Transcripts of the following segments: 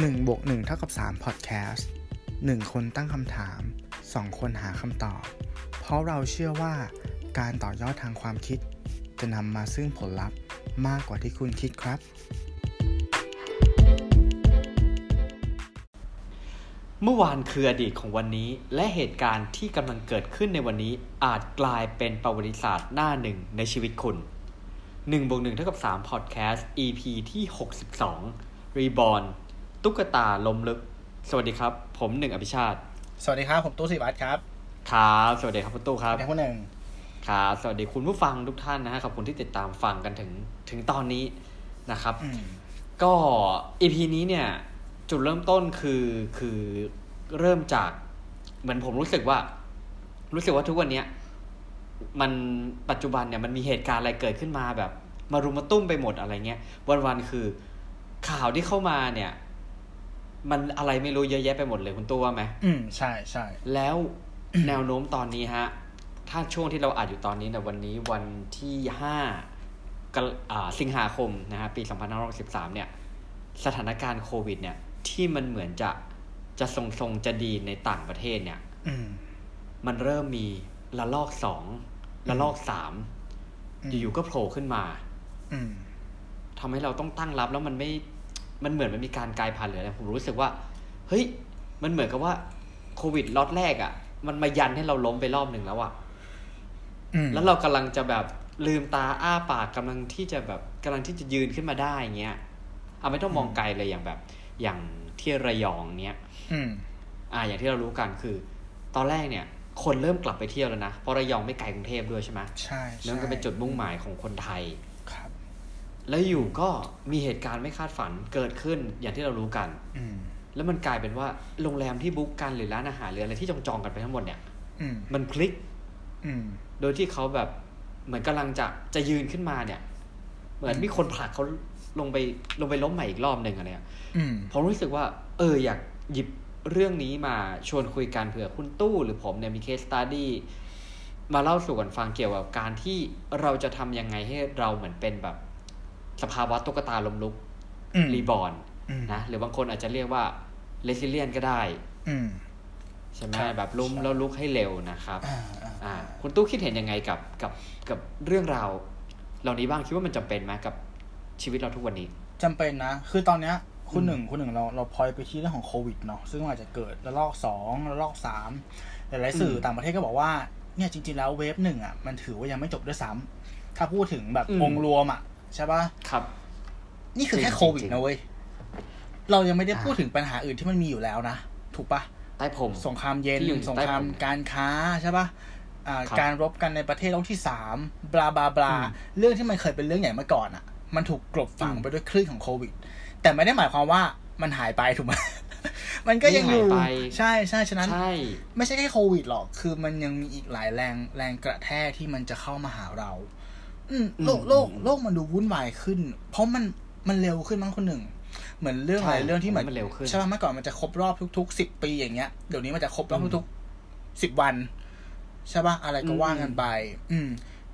1บวก1เท่ากับ3 Podcast 1 คนตั้งคำถาม 2 คนหาคำตอบ เพราะเราเชื่อว่าการต่อยอดทางความคิด จะนำมาซึ่งผลลัพธ์มากกว่าที่คุณคิดครับ เมื่อวานคืออดีตของวันนี้ และเหตุการณ์ที่กำลังเกิดขึ้นในวันนี้อาจกลายเป็นประวัติศาสตร์หน้าหนึ่งในชีวิตคุณ1บวก1เท่ากับ3 Podcast EP ที่ 62 Reborn ตุ๊กตาล้มลึก สวัสดีครับ ผมหนึ่งอภิชาติ สวัสดีครับ ผมตู้สิวัตรครับ ครับ สวัสดีครับคุณตู้ครับเป็นผู้หนึ่งครับ สวัสดีคุณผู้ฟังทุกท่านนะฮะขอบคุณที่ติดตามฟังกันถึงถึงตอนนี้นะครับอืมก็ EP นี้เนี่ย จุดเริ่มต้นคือคือเริ่มจาก เหมือนผมรู้สึกว่า รู้สึกว่าทุกวันเนี้ยมันปัจจุบันเนี่ยมันมีเหตุการณ์อะไรเกิดขึ้นมาแบบ มารุมมาตุ้มไปหมดอะไรเงี้ยวันๆคือข่าวที่เข้ามาเนี่ย มันอะไรไม่รู้เยอะแยะไปหมดเลยคุณตัวว่าไหมอืมใช่ใช่แล้วแนวโน้มตอนนี้ฮะ ถ้าช่วงที่เราอ่านอยู่ตอนนี้นะวันนี้วันที่ห้ากรอ่าสิงหาคมนะฮะปี2563เนี่ย สถานการณ์โควิด เนี่ย ที่มันเหมือนจะจะทรงๆจะดีในต่างประเทศเนี่ยอืมมันเริ่มมีระลอกสองระลอกสามอืมอยู่ๆก็โผล่ขึ้นมาอืมทำให้เราต้องตั้งรับแล้วมันไม่ มันเหมือนมันมีการกลายพันธุ์หรืออะไรผมรู้สึกว่า เฮ้ย มันเหมือนกับว่าโควิดล็อตแรกอะ่ะ มันมายันให้เราล้มไปรอบหนึ่งแล้วอะ่ะอืมแล้วเรากำลังจะแบบลืมตาอ้าปากกำลังที่จะแบบกำลังที่จะยืนขึ้นมาได้เงี้ยเอาไม่ต้องมองไกลเลยอย่างแบบ อย่างที่ระยองเนี้ยอืมอ่า อย่างที่เรารู้กันคือ ตอนแรกเนี่ย คนเริ่มกลับไปเที่ยวแล้วนะเพราะระยองไม่ไกลกรุงเทพด้วยใช่ไหมใช่แล้วมันก็เป็นจุดมุ่งหมายของคนไทยครับ แล้วอยู่ก็มีเหตุการณ์ไม่คาดฝันเกิดขึ้นอย่างที่เรารู้กันอืมแล้วมันกลายเป็นว่าโรงแรมที่บุ๊กกันหรือร้านอาหารหรืออะไรที่จองจองๆกันไปทั้งหมดเนี่ยอืมมันพลิกอืมโดยที่เขาแบบเหมือนกำลังจะจะยืนขึ้นมาเนี่ย เหมือนมีคนผลักเขาลงไปลงไปล้มใหม่อีกรอบหนึ่งอะไรเนี่ยอืมผมรู้สึกว่า เอออยากหยิบเรื่องนี้มาชวนคุยกันเผื่อคุณตู้หรือผมเนี่ยมี case study มาเล่าสู่กันฟังเกี่ยวกับการที่เราจะทำยังไงให้เราเหมือนเป็นแบบ สภาวะตุ๊กตาล้มลุกอืม reborn อืมนะหรือบางคนอาจจะเรียกว่า resilient ก็ได้อืมใช่ไหมครับแบบล้มใช่แล้วลุกให้เร็วนะครับอ่าอ่าอ่าคุณตู้คิดเห็นยังไงกับกับกับเรื่องราวเหล่านี้บ้างคิดว่ามันจำเป็นไหมกับชีวิตเราทุกวันนี้จำเป็นนะ คือตอนเนี้ยคุณอืมหนึ่งคุณหนึ่งเราเราพลอยไปที่เรื่องของโควิดเนาะซึ่งมันอาจจะเกิดระลอกสองระลอกสามหลายๆสื่อต่างประเทศก็บอกว่าเนี่ยจริง ๆ แล้วเวฟหนึ่งอะมันถือว่ายังไม่จบด้วยซ้ำถ้าพูดถึงแบบองค์รวมอะ ใช่ปะครับ นี่คือแค่จริงๆโควิดนะเว้ย เรายังไม่ได้อ่าพูดถึงปัญหาอื่นที่มันมีอยู่แล้วนะ ถูกปะใต้ผมสงครามเย็นที่อยู่สงใต้ครามผมการค้าใช่ปะอ่าครับการรบกันในประเทศโลกที่สามบลาบลาบลาอืมเรื่องที่มันเคยเป็นเรื่องใหญ่เมื่อก่อนอะ มันถูกกลบฝังอืมไปด้วยคลื่นของโควิด แต่ไม่ได้หมายความว่ามันหายไปถูกไหมมันก็ยังอยู่ไม่หายไปใช่ใช่ฉะนั้นใช่ไม่ใช่แค่โควิดหรอก คือมันยังมีอีกหลายแรงแรงกระแทกที่มันจะเข้ามาหาเราอืม โลกโลกโลกมันดูวุ่นวายขึ้น เพราะมันมันเร็วขึ้นมั้งคนหนึ่ง เหมือนเรื่องอะไรใช่เรื่องที่เหมือนมันเร็วขึ้นใช่ป่ะเมื่อก่อนมันจะครบรอบทุกๆสิบปีอย่างเงี้ยเดี๋ยวนี้มันจะครบรอบอืมทุกๆสิบวันใช่ป่ะอะไรก็อืมว่ากันไป อืม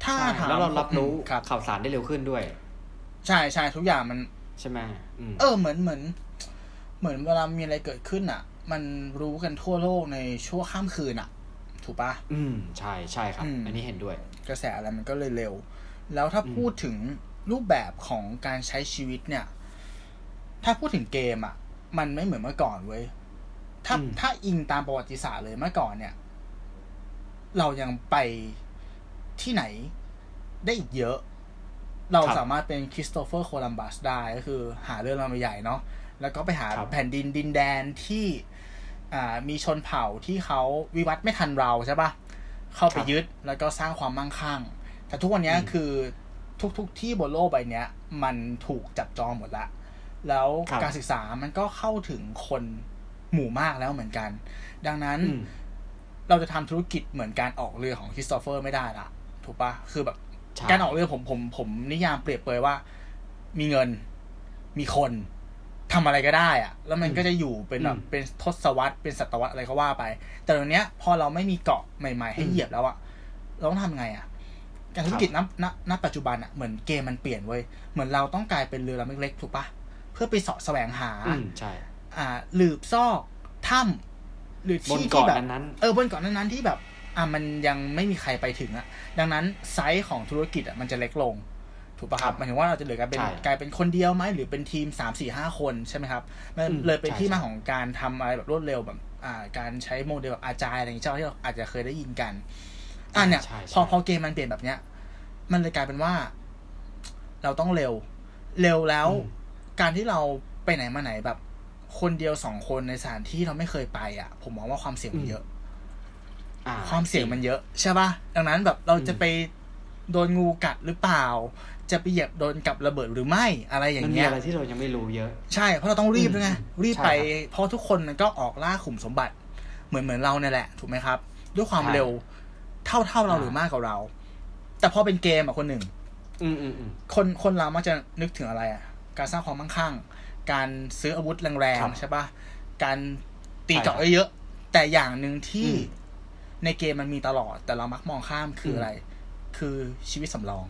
ถ้าใช่ถามแล้วเรารับรู้อืมครับข่าวสารได้เร็วขึ้นด้วย ใช่ใช่ทุกอย่างมันใช่ไหมอืมเออเหมือนเหมือน เหมือนเวลามีอะไรเกิดขึ้นอะ มันรู้กันทั่วโลกในชั่วข้ามคืนอะ ถูกปะอืม ใช่ใช่ครับอืมอันนี้เห็นด้วย กระแสอะไรมันก็เลยเร็ว แล้วถ้าอืมพูดถึงรูปแบบของการใช้ชีวิตเนี่ย ถ้าพูดถึงเกมอะ มันไม่เหมือนเมื่อก่อนเว้ย ถ้าถ้าอิงตามประวัติศาสตร์เลยเมื่อก่อนเนี่ย เรายังไปที่ไหนได้อีกเยอะ เราสามารถเป็นคริสโตเฟอร์โคลัมบัสได้ก็คือ หาเรื่องราวใหญ่เนาะ แล้วก็ไปหาครับแผ่นดินดินแดนที่อ่ามีชนเผ่าที่เขาวิวัฒน์ไม่ทันเราใช่ปะเข้าไปยึดแล้วก็สร้างความมั่งคั่ง แต่ทุกวันเนี้ยอืมคือทุกๆที่บนโลกใบเนี้ยมันถูกจับจองหมดละ แล้วครับการศึกษามันก็เข้าถึงคนหมู่มากแล้วเหมือนกัน ดังนั้นอืมเราจะทำธุรกิจเหมือนการออกเรือของคริสโตเฟอร์ไม่ได้ละถูกปะคือแบบใช่การออกเรือผมผมผมนิยามเปรียบเปรยว่า มีเงินมีคนทำอะไรก็ได้อะแล้วมันก็จะอยู่เป็นแบบอืมเป็นทศวรรษเป็นศตวรรษอะไรก็ว่าไป แต่ตอนเนี้ย พอเราไม่มีเกาะใหม่ ๆ ให้อืมเหยียบแล้วอะเราต้องทำไงอะ การธุรกิจณณณปัจจุบันอะเหมือนเกมมันเปลี่ยนเว้ยเหมือนเราต้องกลายเป็นเรือลำเล็กๆถูกปะเพื่อไปเสาะแสวงหาอืมใช่อ่าหลืบซอกถ้ำหรือบนที่ที่เกาะแบบนั้นเออบนเกาะนั้นๆที่แบบอะมันยังไม่มีใครไปถึงอะดังนั้นไซส์ของธุรกิจอะมันจะเล็กลงถูกปะครับหมายถึงว่าเราจะเหลือกลายเป็นใช่กลายเป็นคนเดียวไหมหรือเป็นทีมสามสี่ห้าคนใช่ไหมครับมันอืมเลยเป็นใช่ที่มาใช่ของการทำอะไรแบบรวดเร็วแบบอ่าการใช้โมเดลอาจายอะไรอย่างเงี้ยที่เราอาจจะเคยได้ยินกัน อะเนี่ยใช่ใช่พอพอเกมมันเปลี่ยนแบบเนี้ย มันเลยกลายเป็นว่า เราต้องเร็ว เร็วแล้ว การที่เราไปไหนมาไหนแบบ คนเดียวสองคนในสถานที่เราไม่เคยไป อะ ผมมองว่าความเสี่ยงมันเยอะอ่ความเสี่ยงมันเยอะใช่ป่ะดังนั้นแบบเราจะอืมไปโดนงูกัดหรือเปล่า จะไปเหยียบโดนกับระเบิดหรือไม่อะไรอย่ามันงมีเงี้ยอะไรที่เรายังไม่รู้เยอะ ใช่เพราะเราต้องรีบด้วยไงรีบใช่ไปครับเพราะทุกคนมันก็ออกล่าขุมสมบัติ เหมือนเหมือนเราเนี่ยแหละ ถูกไหมครับ ด้วยความใช่เร็ว เท่าเท่าเราอ่าหรือมากกว่าเรา แต่พอเป็นเกมอะคนหนึ่งอืมอืมอืมคนคนเรามักจะนึกถึงอะไรอะ การสร้างความมั่งคั่ง การซื้ออาวุธแรงครับๆใช่ปะการตีใช่เจาะครับเยอะๆแต่อย่างหนึ่งที่อืมในเกมมันมีตลอด แต่เรามักมองข้ามคือมอะไร คือชีวิตสำรอง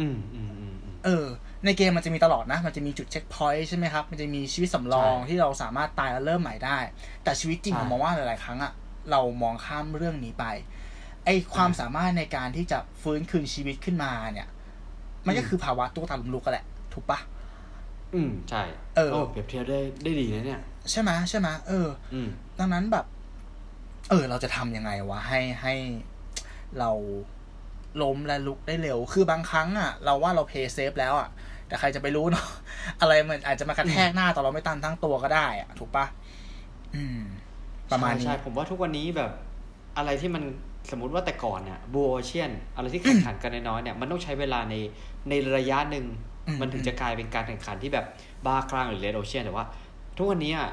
อืมอืมอืมอืมเออ ในเกมมันจะมีตลอดนะ มันจะมีจุดเช็คพอยต์ใช่ไหมครับ มันจะมีชีวิตสำรองใช่ที่เราสามารถตายแล้วเริ่มใหม่ได้ แต่ชีวิตจริงใช่ผมมองว่าหลายๆครั้งอะ เรามองข้ามเรื่องนี้ไป ไอความสามารถในการที่จะฟื้นคืนชีวิตขึ้นมาเนี่ย มันก็คือภาวะตุ๊กตาลุมลุกกันแหละ ถูกปะอืมใช่เออโเปรียบเทียบได้ได้ดีนะเนี่ย ใช่ไหมใช่ไหมเออ อืมดังนั้นแบบ เออ เราจะทำยังไงวะให้ให้เราล้มและลุกได้เร็ว คือบางครั้งอะ เราว่าเราเพย์เซฟแล้วอะ แต่ใครจะไปรู้เนาะ อะไรมันอาจจะมากระแทกหน้าตอนเราไม่ตันทั้งตัวก็ได้อะ ถูกปะอืม ประมาณนี้ใช่ใช่ผมว่าทุกวันนี้แบบอะไรที่มันสมมติว่าแต่ก่อนเนี่ยบูโอเชียนอะไรที่แข่งขันกันน้อยๆเนี่ยมันต้องใช้เวลาในในระยะหนึ่งอืมมันถึงจะกลายเป็นการแข่งขันที่แบบบ้าคลั่งหรือ red ocean แต่ว่า ทุกวันนี้อะ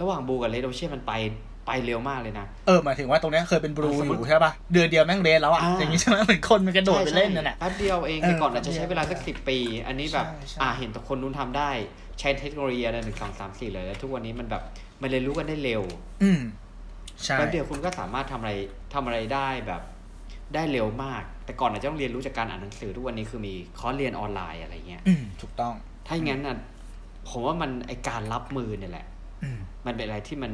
ระหว่าง blue กับ red ocean มันไป ไปเร็วมากเลยนะ เออหมายถึงว่าตรงเนี้ยเคยเป็น blue สมอมุติอยู่ใช่ปะเดือนเดียวแม่ง red แล้วอะอ่าอย่างนี้ใช่ไหมเหมือนคนมันกระโดดไปเล่นนั่นแหละแป๊บเดียวเองเออแต่ก่อนอาจจะใช้เวลาสักแป๊บเดีสิยวปี อันนี้แบบใช่ใช่อ่าเห็นแต่คนนู้นทำได้ใช้เทคโนโลยีอะไรหนึ่งสองสามสี่เลยแล้วทุกวันนี้มันแบบมันเรียนรู้กันได้เร็ว อืมใช่แป๊บเดียวคุณก็สามารถทำอะไรทำอะไรได้แบบได้เร็วมาก แต่ก่อนอาจจะต้องเรียนรู้จากการอ่านหนังสือทุกวันนี้คือมีคอร์สเรียนออนไลน์อะไรเงี้ยอืมถูกต้อง ถ้าอย่างนั้นน่ะผมว่ามันไอการรับมือเนี่ยแหละอื มมันเป็นอะไรที่มัน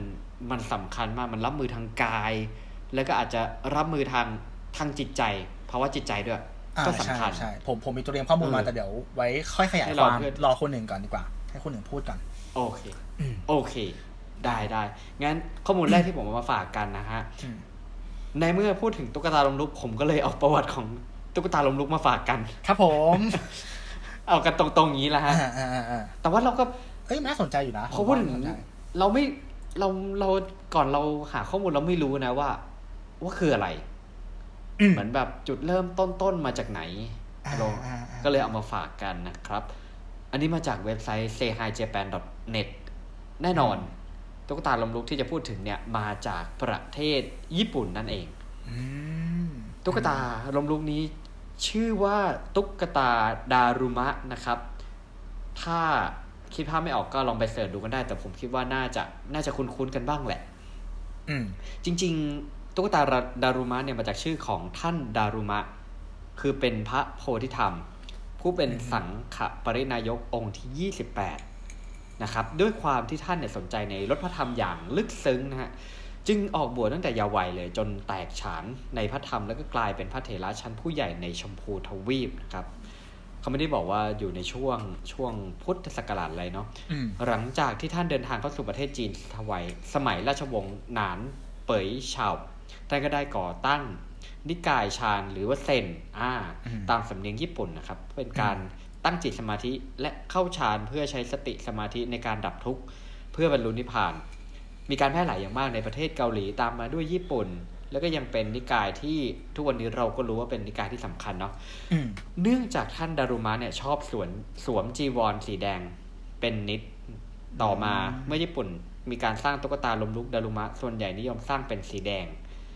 มันสำคัญมากมันรับมือทางกาย แล้วก็อาจจะรับมือทางทางจิตใจภาวะจิตใจด้วยอ่าก็ใช่สำคัญใช่ผมผมมีตัวเรียงข้อมูลมาเออแต่เดี๋ยวไว้ค่อยขยายให้คเราวามเพื่อนรอคนหนึ่งก่อนดีกว่า ให้คนหนึ่งพูดก่อน โอเคอืมโอเค ได้ได้งั้นข้อมูลแรกที่ผมเอามาฝากกันนะฮะอืมในเมื่อพูดถึงตุ๊กตาลมลุกผมก็เลยเอาประวัติของตุ๊กตาลมลุกมาฝากกัน ครับผม เอากันตรงๆอย่างนี้แหละอ่าฮะอ่าอ่าอ่าแต่ว่าเราก็เอ้ยน่าสนใจอยู่นะพอพูดถึงน่าสนใจ เราไม่เราเราก่อนเราหาข้อมูลเราไม่รู้นะว่า ว่าคืออะไรอืมเหมือนแบบจุดเริ่มต้นต้นมาจากไหนอ่าเราอ่าอ่าก็เลยเอามาฝากกันนะครับ อันนี้มาจากเว็บไซต์ sayhijapan.net แน่นอนตุ๊กตาลมลุกที่จะพูดถึงเนี่ย มาจากประเทศญี่ปุ่นนั่นเองอืมตุ๊กตาลมลุกนี้ชื่อว่าตุ๊กตาดารุมะนะครับ ถ้า คิดภาพไม่ออกก็ลองไปเสิร์ชดูกันได้ แต่ผมคิดว่าน่าจะน่าจะคุ้นๆกันบ้างแหละ อืม จริง ๆ ตุ๊กตาดารุมะเนี่ยมาจากชื่อของท่านดารุมะ คือเป็นพระโพธิธรรม ผู้เป็นสังฆปรินายกองค์ที่ 28 นะครับ ด้วยความที่ท่านเนี่ยสนใจในรถพระธรรมอย่างลึกซึ้งนะฮะจึงออกบวชตั้งแต่เยาว์วัยเลย จนแตกฉานในพระธรรมแล้วก็กลายเป็นพระเถระชั้นผู้ใหญ่ในชมพูทวีปนะครับ เขาไม่ได้บอกว่าอยู่ในช่วงช่วงพุทธศักราชอะไรเนาะอืมหลังจากที่ท่านเดินทางเข้าสู่ประเทศจีนถวายสมัยราชวงศ์หนานเป๋ยเฉาท่านก็ได้ก่อตั้ง นิกายฌานหรือว่าเซนอ่าอืมตามสำเนียงญี่ปุ่นนะครับ เป็นการตั้งจิตสมาธิและเข้าฌานเพื่อใช้สติสมาธิในการดับทุกข์ เพื่อบรรลุนิพพาน มีการแพร่หลายอย่างมากในประเทศเกาหลีตามมาด้วยญี่ปุ่น แล้วก็ยังเป็นนิกายที่ทุกวันนี้เราก็รู้ว่าเป็นนิกายที่สำคัญเนาะอืมเนื่องจากท่านดารุมะเนี่ยชอบสวมสวมจีวรสีแดงเป็นนิดต่อมาอืมเมื่อญี่ปุ่นมีการสร้างตุ๊กตาลมลุกดารุมะ ส่วนใหญ่นิยมสร้างเป็นสีแดง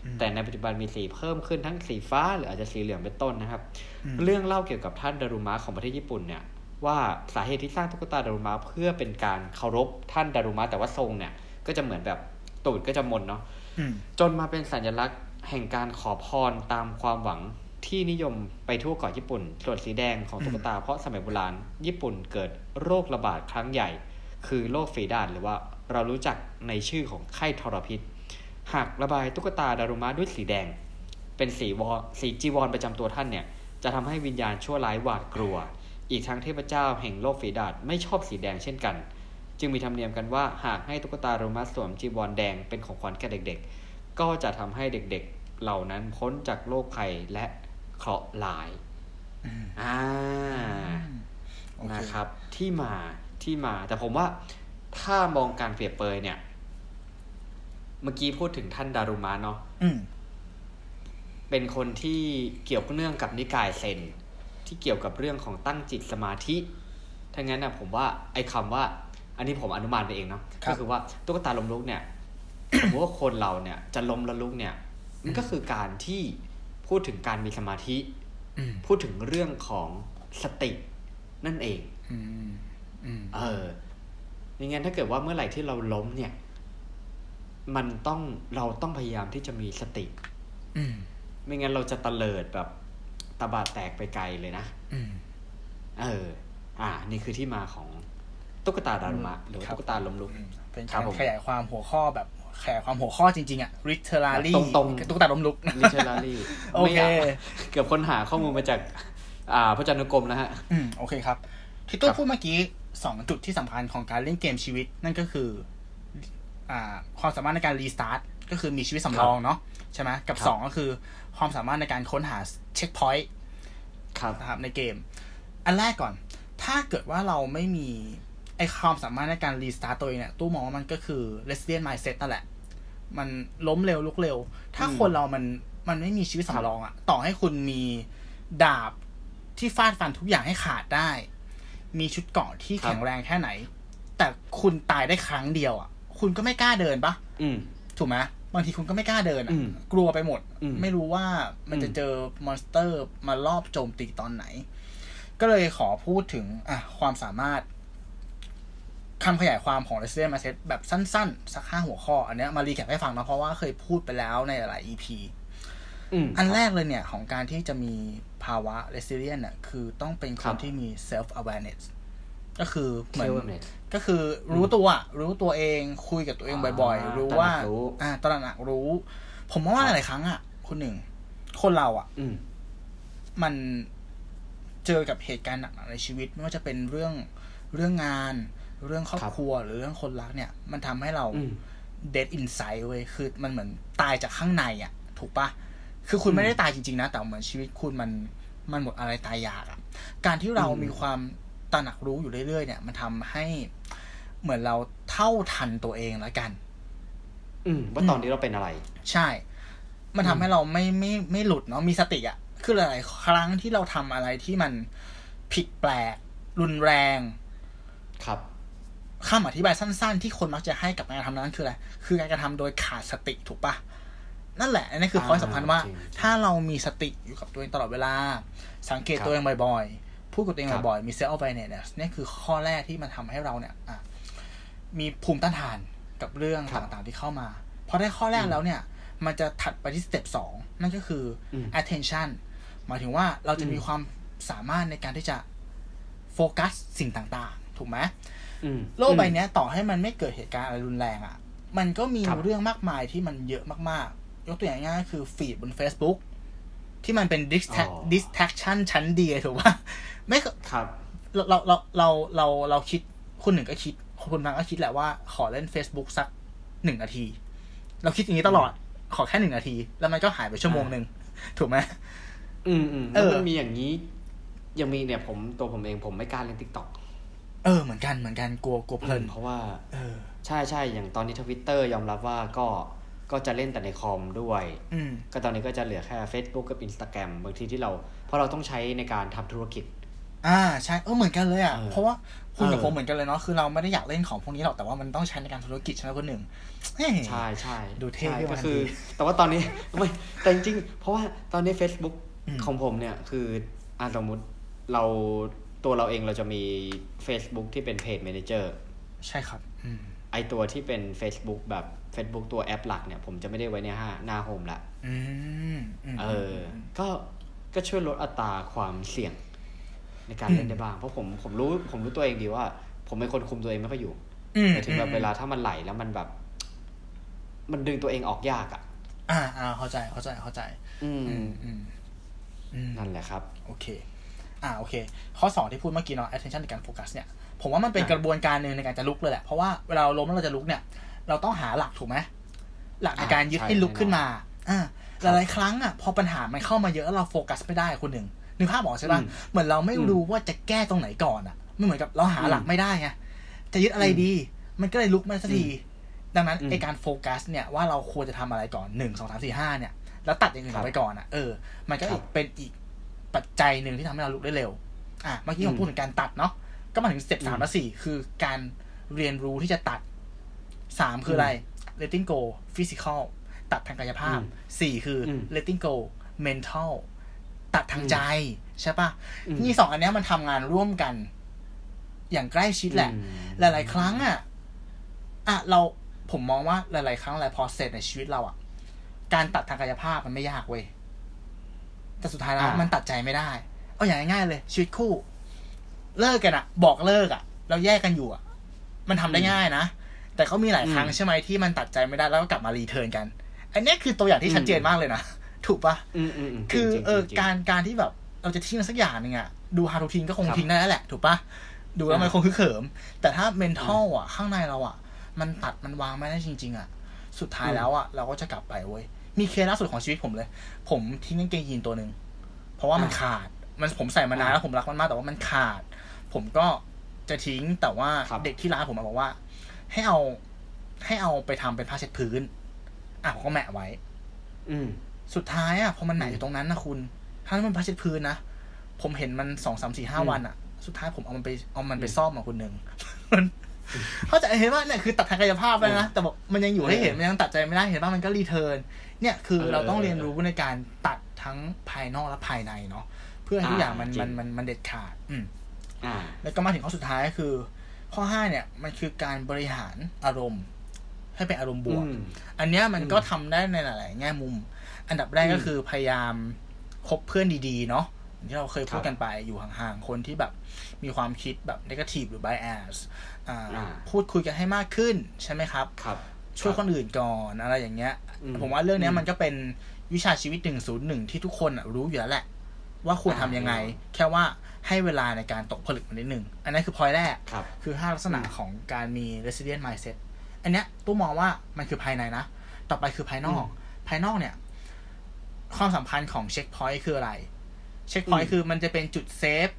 อืมแต่ในปัจจุบันมีสีเพิ่มขึ้นทั้งสีฟ้า หรืออาจจะสีเหลืองเป็นต้นนะครับอืมเรื่องเล่าเกี่ยวกับท่านดารุมะของประเทศญี่ปุ่นเนี่ยว่าสาเหตุที่สร้างตุ๊กตาดารุมะเพื่อเป็นการเคารพท่านดารุมะแต่ว่าทรงเนี่ยก็จะเหมือนแบบตูดก็จะมนเนาะอืม จนมาเป็นสัญลักษณ์แห่งการขอพรตามความหวังที่นิยมไปทั่วเกาะญี่ปุ่น ส่วนสีแดงของตุ๊กตาเพราะสมัยโบราณ ญี่ปุ่นเกิดโรคระบาดครั้งใหญ่ คือโรคฝีดาษหรือว่าเรารู้จักในชื่อของไข้ทรพิษ หากระบายตุ๊กตาดารุมะด้วยสีแดง เป็นสีวอสีจีวรประจำตัวท่านเนี่ย จะทำให้วิญญาณชั่วร้ายหวาดกลัว อีกทั้งเทพเจ้าแห่งโลกฝีดาษไม่ชอบสีแดงเช่นกัน จึงมีธรรมเนียมกันว่าหากให้ตุ๊กตาดารุมะสวมจีวรแดงเป็นของขวัญแก่เด็กๆ ก็จะทำให้เด็กๆเหล่านั้นพ้นจากโรคภัยและเคราะห์ร้ายอืมอ่าโอเคนะครับ ที่มาที่มา แต่ผมว่าถ้ามองการเปรียบเปรยเนี่ย เมื่อกี้พูดถึงท่านดารุมะเนาะอืมเป็นคนที่เกี่ยวเนื่องกับนิกายเซนที่เกี่ยวกับเรื่องของตั้งจิตสมาธิถ้างั้นนะผมว่าไอ้คำว่า อันนี้ผมอนุมานไปเองเนาะครับก็คือว่าตุ๊กตาล้มลุกเนี่ยสมมติว่าคนเราเนี่ยจะล้มและลุกเนี่ยมันก็คือการที่พูดถึงการมีสมาธิอืมพูดถึงเรื่องของสตินั่นเองอืมอืมเออยังงั้นถ้าเกิดว่าเมื่อไหร่ที่เราล้มเนี่ย มันต้องเราต้องพยายามที่จะมีสติอืมไม่งั้นเราจะตะเลิดแบบตาบาดแตกไปไกลเลยนะอืมเออ อ่า นี่คือที่มาของ ตุ๊กตาดารุมะหรือว่าครับตุ๊กตาล้มลุกอืมเป็นครักาบรผมขยายความหัวข้อแบบขยายความหัวข้อจริง ๆ อะ literally แบบตรงๆตุ๊กตาล้มลุกลิเชอรารี่โอเคเกือบค้นหาข้อมูลมาจากอ่าพจนานุกรมนะฮะอืมโอเคครับ ที่ตู้ครับพูดเมื่อกี้สองจุดที่สำคัญของการเล่นเกมชีวิตนั่นก็คืออ่าความสามารถในการ restart ก็คือมีชีวิตสำรองเนาะใช่ไหมกับครับสองก็คือความสามารถในการค้นหา checkpoint ครับนะครับในเกม อันแรกก่อน ถ้าเกิดว่าเราไม่มี ไอความสามารถในการ restart ตัวเองเนี่ยตู้มองว่ามันก็คือ resilient mindset นั่นแหละ มันล้มเร็วลุกเร็ว ถ้าอืมคนเรามันมันไม่มีชีวิตสำรองอะต่อให้คุณมีดาบที่ฟาดฟันทุกอย่างให้ขาดได้ มีชุดเกราะที่แข็งแรงแค่ไหน แต่คุณตายได้ครั้งเดียวอะคุณก็ไม่กล้าเดินปะอืมถูกไหมบางทีคุณก็ไม่กล้าเดินอะอืมกลัวไปหมดอืมไม่รู้ว่ามันจะอืมเจอ monster มารอบโจมตีตอนไหน ก็เลยขอพูดถึงอะความสามารถ คำขยายความของ Resilient Mindset แบบสั้นๆ สักห้าหัวข้อ อันเนี้ยมา recap ให้ฟังนะเพราะว่าเคยพูดไปแล้วในหลาย EP อืมอันแรกเลยเนี่ย ของการที่จะมีภาวะ resilient น่ะคือต้องเป็นคครันบที่มี self awareness ก็คือเหมือน Self-awareness ก็คือรู้ตัวอะรู้ตัวเองคุยกับตัวเองบ่อยอ่าๆรู้ว่าตระหนักรู้อ่าตระหนักรู้ ผมว่าหลายๆครั้งอะคุณหนึ่ง คนเราอะอืมมันเจอกับเหตุการณ์หนักๆในชีวิตไม่ว่าจะเป็นเรื่องเรื่องงาน เรื่องครอบครับครัวหรือเรื่องคนรักเนี่ย มันทำให้เราอืม dead inside เว้ยคือมันเหมือนตายจากข้างในอะถูกปะคือคุณอืมไม่ได้ตายจริงๆนะ แต่เหมือนชีวิตคุณมันมันหมดอะไรตายอยากอะการที่เราอืมมีความตระหนักรู้อยู่เรื่อยๆเนี่ย มันทำให้เหมือนเราเท่าทันตัวเองแล้วกัน อืมว่าตอนนี้เราเป็นอะไร ใช่ มันทำให้เราไม่ไม่ไม่หลุดเนาะมีสติอะคือหลายๆครั้งที่เราทำอะไรที่มันผิดแปลกรุนแรง ครับ คำอธิบายสั้นๆ ที่คนมักจะให้กับการกระทำนั้นคืออะไร คือการกระทำโดยขาดสติถูกปะนั่นแหละอันนี้คืออ่าข้อสำคัญว่าจริงๆถ้าเรามีสติอยู่กับตัวเองตลอดเวลา สังเกตครับตัวเองบ่อยๆ พูดกับตัวเองครับบ่อยๆ มี self awareness เนี่ยคือข้อแรกที่มันทำให้เราเนี่ยอะมีภูมิต้านทานกับเรื่องต่างๆที่เข้ามา พอได้ข้อแรกแล้วเนี่ย มันจะถัดไปที่สเต็ปสองนั่นก็คืออม attention หมายถึงว่าเราจะมีอืมความสามารถในการที่จะโฟกัสสิ่งต่างๆ ถูกไหมอืม โลกใบเนี้ยต่อให้มันไม่เกิดเหตุการณ์อะไรรุนแรงอะ่ะ มันก็มีครับเรื่องมากมายที่มันเยอะมากๆ ยกตัวอย่างง่ายๆคือฟีดบน Facebook ที่มันเป็น distract อ๋อ distraction ชั้นดีเลยถูกป่ะไม่เคครับ เราเราเราเราเราเราคิดคุณหนึ่งก็คิดคุณบางก็คิดแหละว่าขอเล่น Facebook สักหนึ่งนาที เราคิดอย่างนี้ตลอดขอแค่หนึ่งนาที แล้วมันก็หายไปชั่วโมงหนึ่งถูกไหมอืมอืมเอแล้วอมันมีอย่างนี้ ยังมีเนี่ยผมตัวผมเองผมไม่กล้าเล่น TikTok เออเหมือนกันเหมือนกันกลัวกลัวเพลินเพราะว่า เออ ใช่ใช่อย่างตอนนี้ทวิตเตอร์ยอมรับว่าก็ก็จะเล่นแต่ในคอมด้วยอืมก็ตอนนี้ก็จะเหลือแค่ Facebook กับ Instagram บางทีที่เรา เพราะเราต้องใช้ในการทำธุรกิจ อ่าใช่เออเหมือนกันเลยอะเออเพราะว่าคุณกับเออผมเหมือนกันเลยเนาะคือเราไม่ได้อยากเล่นของพวกนี้หรอกแต่ว่ามันต้องใช้ในการธุรกิจใช่ไหมคนหนึ่งเฮ้ยใช่ใช่ดูเท่ใช่ขึ้นมาก็คือทันทีแต่ว่าตอนนี้ไม่แต่จริงๆเพราะว่าตอนนี้ Facebook อืมของผมเนี่ยคืออ่าสมมุติเรา ตัวเราเองเราจะมี Facebook ที่เป็นเพจ Manager ใช่ครับอืมไอตัวที่เป็น Facebook แบบ Facebook ตัวแอปหลักเนี่ย ผมจะไม่ได้ไว้ในห้าหน้าโฮมละอืมมเออ ก็ก็ช่วยลดอัตราความเสี่ยงในการเล่นได้บ้าง เพราะผมผมรู้ผมรู้ตัวเองดีว่า ผมเป็นคนคุมตัวเองไม่ค่อยอยู่อืมหมายถึงแบบอืมเวลาถ้ามันไหลแล้วมันแบบ มันดึงตัวเองออกยากอะ อ่าอ่าเข้าใจเข้าใจเข้าใจ อืมอืมอืมอืมนั่นแหละครับ โอเค อ่าโอเค ข้อสองที่พูดเมื่อกี้เนาะ attention ในการโฟกัสเนี่ย ผมว่ามันเป็นอะกระบวนการหนึ่งในการจะลุกเลยแหละ เพราะว่าเวลาเราล้มแล้วเราจะลุกเนี่ย เราต้องหาหลักถูกไหม หลักในการยึดใช่ให้ลุกแน่นอนขึ้นมา อ่าหครับลายๆครั้งอะพอปัญหามันเข้ามาเยอะแล้วเราโฟกัสไม่ได้คนหนึ่งนึกภาพออกใช่ป่ะอืมเหมือนเราไม่อืมรู้ว่าจะแก้ตรงไหนก่อนอะไม่เหมือนกับเราหาหลักอืมไม่ได้ไง จะยึดอะไรอืมดี มันก็เลยลุกไม่ได้สักที ดังนั้นอืมไอการโฟกัสเนี่ยว่าเราควรจะทำอะไรก่อนหนึ่งสองสามสี่ห้าเนี่ย แล้วตัดอย่างอื่นออกไปก่อนอะ เออ มันก็ครัอีบกเป็นอีก ปัจจัยหนึ่งที่ทำให้เราลุกได้เร็ว อะเมื่อกี้ผมอืมพูดถึงการตัดเนาะก็มาถึงสเต็ปอืมสามและสี่คือการเรียนรู้ที่จะตัดสามคืออะไร letting go physical ตัดทางกายภาพอืมสี่คืออม letting go mental ตัดทางใจ ใช่ปะอืมนี่สองอันเนี้ยมันทำงานร่วมกัน อย่างใกล้ชิดแหละอืมหลาย ๆ ครั้งอะอะเราผมมองว่าหลาย ๆ ครั้งหลายพอเสร็จในชีวิตเราอะ การตัดทางกายภาพมันไม่ยากเว้ย แต่สุดท้ายแล้ว อ่ามั มันตัดใจไม่ได้ เอาอย่างง่ายๆเลย ชีวิตคู่ เลิกกันอะบอกเลิกอะเราแยกกันอยู่อะมันทำได้ง่ายนะ แต่เขามีหลายครั้งอืมใช่ไหมที่มันตัดใจไม่ได้แล้วก็กลับมา return กัน อันเนี้ยคือตัวอย่างที่ชัดเจนอืมมากเลยนะ ถูกปะ อืมอืมมคือจริงๆเออจงๆ การการที่แบบเราจะทิ้งอะไรสักอย่างหนึ่งอะดู hard ทิ้งก็คงครับทิ้งได้แล้วแหละ ถูกปะดูแล้วมันอ่าคงคือเขิม แต่ถ้า mental อะข้างในเราอะมันตัดมันวางไม่ได้จริง ๆอะสุดท้ายแล้วอะเราก็จะกลับไปเว้ย มีเคสล่าสุดของชีวิตผมเลย ผมทิ้งกางเกงยีนตัวหนึ่งเพราะว่ามันอ่าขาด มันผมใส่มานานแล้วผมรักมันมากแต่ว่ามันขาด ผมก็จะทิ้งแต่ว่าครับเด็กที่ร้านผมมาบอกว่า ให้เอาให้เอาไปทำเป็นผ้าเช็ดพื้นอะผมก็แมะไว้ อืมสุดท้ายอะพอมันหนักอยู่ตรงนั้นนะคุณ ถ้ามันผ้าเช็ดพื้นนะผมเห็นมันสองสามสี่ห้าอืมวันอะ สุดท้ายผมเอามันไปเอามันไปอืมซ่อมมาคุณหนึ่งมันเข้าใจเห็นว่าเนี่ยคือตัดทางกายภาพไปนะแต่บอกมันยังอยู่ให้เห็นเออมันยังตัดใจไม่ได้เห็นว่ามันก็รีเทิร์น เนี่ยคือเออเราต้องเออเรียนรู้ในการตัดทั้งภายนอกและภายในเนาะเพื่อให้ทุกอย่างมันอ่าจริงมันมันมันเด็ดขาด อืมอ่าแล้วก็มาถึงข้อสุดท้ายก็คือ ข้อห้าเนี่ยมันคือการบริหารอารมณ์ ให้เป็นอารมณ์บวกอืมอันเนี้ยมันอืมก็ทำได้ในหลาย ๆ แง่มุม อันดับแรกก็อืมคือพยายามคบเพื่อนดี ๆ เนาะอย่างที่เราเคยพูดครับกันไปอยู่ห่าง ๆ คนที่แบบมีความคิดแบบ negative หรือ bias อ่าอ่าพูดคุยกันให้มากขึ้นใช่ไหมครับครับ ช่วยคนอื่นก่อนอะไรอย่างเงี้ยอืมผมว่าเรื่องเนี้ยอืมมันก็เป็นวิชาชีวิตหนึ่งศูนย์หนึ่งที่ทุกคนอะรู้อยู่แล้วแหละ ว่าควรทำยังไงอ่าแค่ว่าให้เวลาในการตกผลึกมันนิดหนึ่งอันนั้นคือพอยแรกครับคือห้าลักษณะอืมของการมี resilient mindset อันเนี้ยตู้มองว่ามันคือภายในนะ ต่อไปคือภายนอก ภายนอกเนี่ย ความสัมพันธ์ของ checkpoint คืออะไร checkpoint คือมันจะเป็นจุด save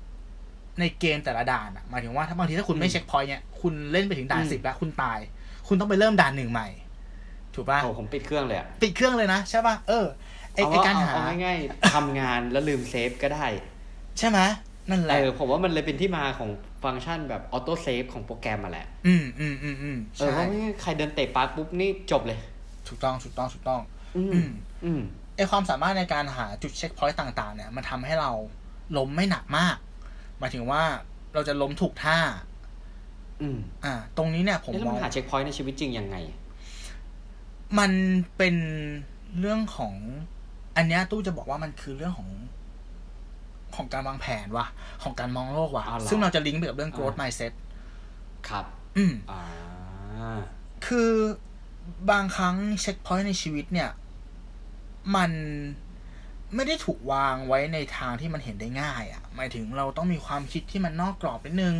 ในเกมแต่ละด่านอะหมายถึงว่าถ้าบางทีถ้าคุณไม่ checkpoint เนี่ย คุณเล่นไปถึงด่านสิบแล้วคุณตาย คุณต้องไปเริ่มด่านหนึ่งใหม่ ถูกป่ะโอ้ผมปิดเครื่องเลยอะปิดเครื่องเลยนะใช่ป่ะเออไอไอการหาเอาง่ายๆทำงานแล้วลืม save ก็ได้ ใช่ไหมนั่นแหเอละอผมว่ามันเลยเป็นที่มาของฟังก์ชันแบบ auto save ของโปรแกรมมาแหละ อืมอืมอืมอืมเออเพใช่ราะไม่งั้นใครเดินเตะปลั๊กปุ๊บนี่จบเลย ถูกต้องถูกต้องถูกต้อง อือืมมอืมไอความสามารถในการหาจุด checkpoint ต่าง ๆ เนี่ย มันทำให้เราล้มไม่หนักมากหมายถึงว่าเราจะล้มถูกท่า อืมอ่า ตรงนี้เนี่ย ผมแล้วมองมันหาเช็คพอยต์ในชีวิตจริงยังไง มันเป็นเรื่องของ อันเนี้ยตู้จะบอกว่ามันคือเรื่องของของการวางแผนว่ะ ของการมองโลกว่ะอ๋อเหรอซึ่งเราจะลิงก์ไปกับเรื่อง growth อ่า mindset ครับ อืมอ่า คือบางครั้งเช็คพอยต์ในชีวิตเนี่ย มัน ไม่ได้ถูกวางไว้ในทางที่มันเห็นได้ง่ายอะ่ะ หมายถึงเราต้องมีความคิดที่มันนอกกรอบนิดนึง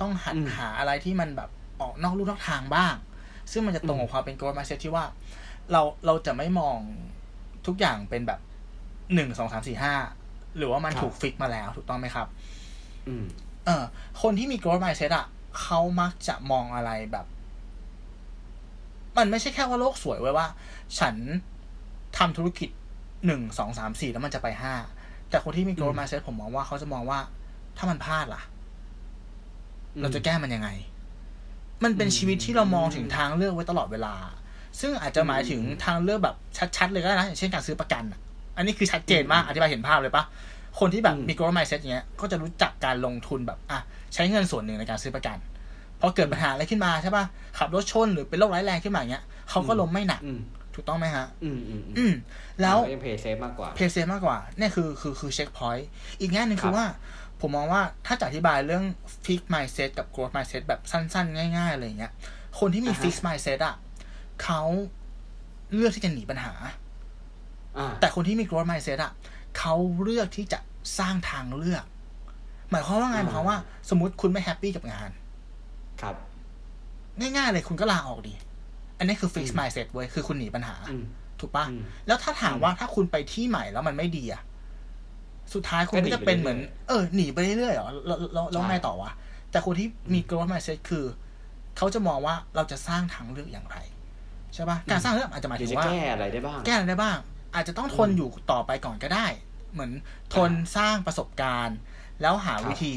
ต้องหัดอืมหาอะไรที่มันแบบออกนอกลู่นอกทางบ้าง ซึ่งมันจะตรงกับความเป็น growth mindset ที่ว่า เราเราจะไม่มองทุกอย่างเป็นแบบหนึ่งสองสามสี่ห้าหรือว่ามันครับถูกฟิกมาแล้วถูกต้องไหมครับ อืม เออ คนที่มี growth mindset อะเขามักจะมองอะไรแบบ มันไม่ใช่แค่ว่าโลกสวยไว้ยว่า ฉันทำธุรกิจ หนึ่งสองสามสี่แล้วมันจะไปห้าแต่คนที่มี growth อืม mindset ผมมองว่าเขาจะมองว่า ถ้ามันพลาดล่ะ เราจะแก้มันยังไง มันเป็นอืมชีวิตที่เรามองถึงทางเลือกไว้ตลอดเวลา ซึ่งอาจจะหมายถึงอืมทางเลือกแบบชัดๆเลยก็ได้นะอย่างเช่นการซื้อประกันอะอันนี้คือชัดเจนมากอืมอธิบายเห็นภาพเลยปะคนที่แบบอืมมี growth mindset อย่างเงี้ยก็จะรู้จักการลงทุนแบบอะใช้เงินส่วนหนึ่งในการซื้อประกันพอเกิดปัญหาอะไรขึ้นมาใช่ปะขับรถชนหรือเป็นโรคร้ายแรงขึ้นมาอย่างเงี้ยเขาก็ล้มไม่หนักอืม ถูกต้องไหมฮะ อืมอืมอืมแล้วก็ยัง play safe มากกว่า play safe มากกว่าเนี่ยคือคือคือ checkpoint อีกแง่หนึ่งครัคืบอว่า ผมมองว่าถ้าจะอธิบายเรื่อง fix mindset กับ growth mindset แบบสั้น ๆ ง่าย ๆ อะไรอย่างเงี้ย คนที่มีอ่าฮะ fix mindset อะเขาเลือกที่จะหนีปัญหาอ่าแต่คนที่มี growth mindset อะเขาเลือกที่จะสร้างทางเลือก หมายความว่าไงหมายความว่า สมมติคุณไม่แฮปปี้กับงาน ครับ ง่ายๆเลยคุณก็ลาออกดี อันนี้คือ fix อืม mindset เว้ยคือคุณหนีปัญหาอืมถูกปะอืมแล้วถ้าถามว่าถ้าคุณไปที่ใหม่แล้วมันไม่ดีอะสุดท้ายคุณก็หนีก็จะเป็นไปเหมือนเรื่อยเออหนีไปเรื่อยๆเหรอแล้วแล้วแล้วใช่ไงต่อวะแต่คนที่มี growth mindset คือ เขาจะมองว่าเราจะสร้างทางเลือกอย่างไรใช่ปะการสร้างทางเลือกอาจจะหมายเดี๋ถึยวงจะว่าแก้อะไรได้บ้าง แก้อะไรได้บ้าง อาจจะต้องทนอยู่ต่อไปก่อนก็ได้ เหมือนทนสร้างประสบการณ์ แล้วหาครับวิธี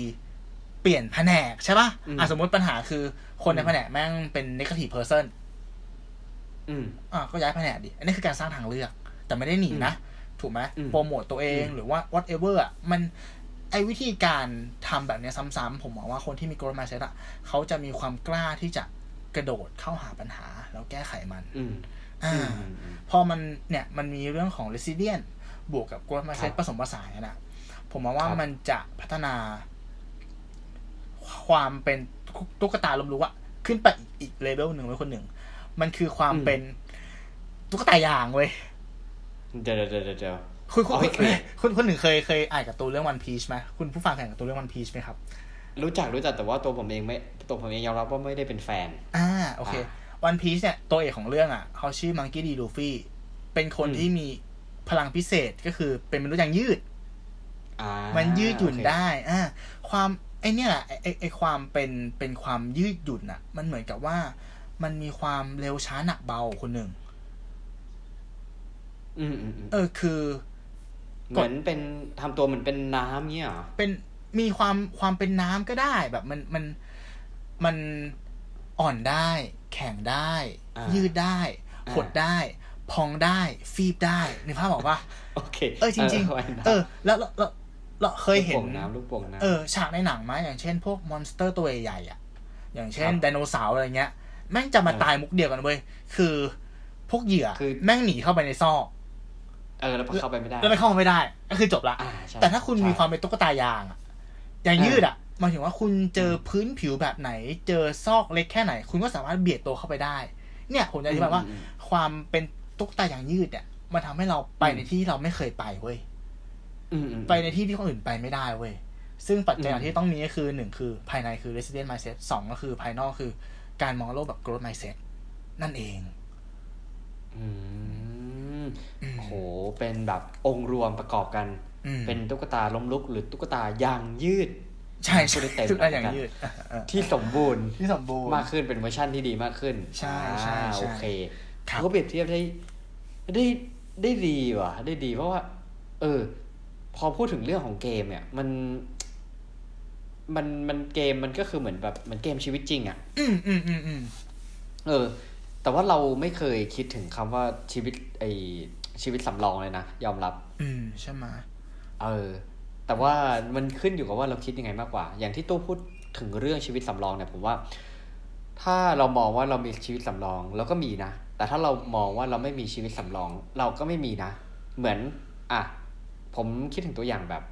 เปลี่ยนแผนกใช่ปะอืมอะสมมติปัญหาคือคนในอืมแผนกแม่งเป็น negative person อืมอะก็ย้ายแผนกดิ อันนี้คือการสร้างทางเลือก แต่ไม่ได้หนีนะ ถูกไหมอืมโปรโมตตัวเองอืมหรือว่า whatever อะมันไอ้วิธีการทำแบบเนี้ยซ้ำๆผมมองว่าคนที่มี growth mindset อะเขาจะมีความกล้าที่จะกระโดดเข้าหาปัญหา แล้วแก้ไขมันอืมอ่าอืมอืมพอมันเนี่ยมันมีเรื่องของ resilient บวกกับ growth ค mindset รับผสมผสานกันอะผมมองว่าครับมันจะพัฒนา ความเป็นตุ๊กตาลมรู้อะขึ้นไปอีกอีกเลเวลหนึ่งไว้คนหนึ่ง มันคือความเป็นตุ๊กตายางเว้ยเดี๋ยวเดี๋ยวเดี๋ยวเดี๋ยวคุณคุณเอาให้เคลียร์คุณคุณหนึ่งเคยเคยอ่านการ์ตูนเรื่องวันพีชไหมคุณผู้ฟังเคยอ่านการ์ตูนเรื่องวันพีชไหมครับ รู้จักรู้จักแต่ว่าตัวผมเองไม่ตัวผมเองยอมรับว่าไม่ได้เป็นแฟน อ่าโอเคอ่าวันพีชเนี่ยตัวเอกของเรื่องอะเขาชื่อมังกี้ดีลูฟี่เป็นคนอืมที่มีพลังพิเศษก็คือเป็นมนุษย์ยางยืดอ่ามันยืดหยุ่นโอเคได้อ่าความไอเนี่ยแหละไอไอ้ไอความเป็นเป็นความยืดหยุ่นอะมันเหมือนกับว่า มันมีความเร็วช้าหนักเบาคนหนึ่งอืมอืมอืมเออคือ เหมือนเป็นทำตัวเหมือนเป็นน้ำเงี้ยเหรอเป็นมีความความเป็นน้ำก็ได้แบบมันมันมันอ่อนได้ แข็งได้อ่ายืดได้อ่าหดได้ พองได้ ฟีบได้ในภาพบอกว่าโอเค เออจริงไว้ๆนะเออแล้วแล้วแล้วเราเคยเห็นลูกโป่งน้ำลูกโป่งน้ำเออฉากในหนังมาอย่างเช่น พวกมอนสเตอร์ตัวใหญ่ๆอะ อย่างเช่นครับไดโนเสาร์อะไรเงี้ย แม่งจะมาเออตายมุกเดียวกันเว้ยคือพวกเหยื่อคือแม่งหนีเข้าไปในซอกเออแล้วเข้าไปไม่ได้แล้วไปเข้าไม่ได้ ก็คือจบละอ่าใช่แต่ถ้าคุณใช่มีความเป็นตุ๊กตายางอะอย่างเออยืดอะหมายถึงว่าคุณเจอพื้นผิวแบบไหน เจอซอกเล็กแค่ไหน คุณก็สามารถเบียดตัวเข้าไปได้ เนี่ยผมจะอธิบายว่าอืมความเป็นตุ๊กตายางยืดเนี่ยมันทำให้เราไปอืมในที่ที่เราไม่เคยไปเว้ยอืมอืมไปในที่ที่คนอื่นไปไม่ได้เว้ยซึ่งปัจจัยอืมที่ต้องมีก็คือหนึ่งคือภายในคือ resident mindset สองก็คือภายนอกคือ การมองโลกแบบ growth mindset นั่นเองอืมอืมโห เป็นแบบองค์รวมประกอบกันอืมเป็นตุ๊กตาล้มลุก หรือตุ๊กตายางยืด ใช่พูใช่ดได้เต็มทุกอย่างแล้วกันยืดเออเออที่สมบูรณ์ที่สมบูรณ์มากขึ้นเป็นเวอร์ชันที่ดีมากขึ้น ใช่ใช่อ่าใช่โอเคครับเขาเปรียบเทียบได้ได้ได้ดีว่ะ ได้ดีเพราะว่า เออ พอพูดถึงเรื่องของเกมเนี่ย มัน มันมันเกมมันก็คือเหมือนแบบเหมือนเกมชีวิตจริงอะ่ะ อืมอืมอืมอืมเออ แต่ว่าเราไม่เคยคิดถึงคำว่าชีวิตไอชีวิตสำรองเลยนะ ยอมรับ อืมใช่ไหมเออ แต่ว่ามันขึ้นอยู่กับว่าเราคิดยังไงมากกว่า อย่างที่ตู้พูดถึงเรื่องชีวิตสำรองเนี่ยผมว่า ถ้าเรามองว่าเรามีชีวิตสำรองเราก็มีนะ แต่ถ้าเรามองว่าเราไม่มีชีวิตสำรอง เราก็ไม่มีนะ เหมือน อะ ผมคิดถึงตัวอย่างแบบ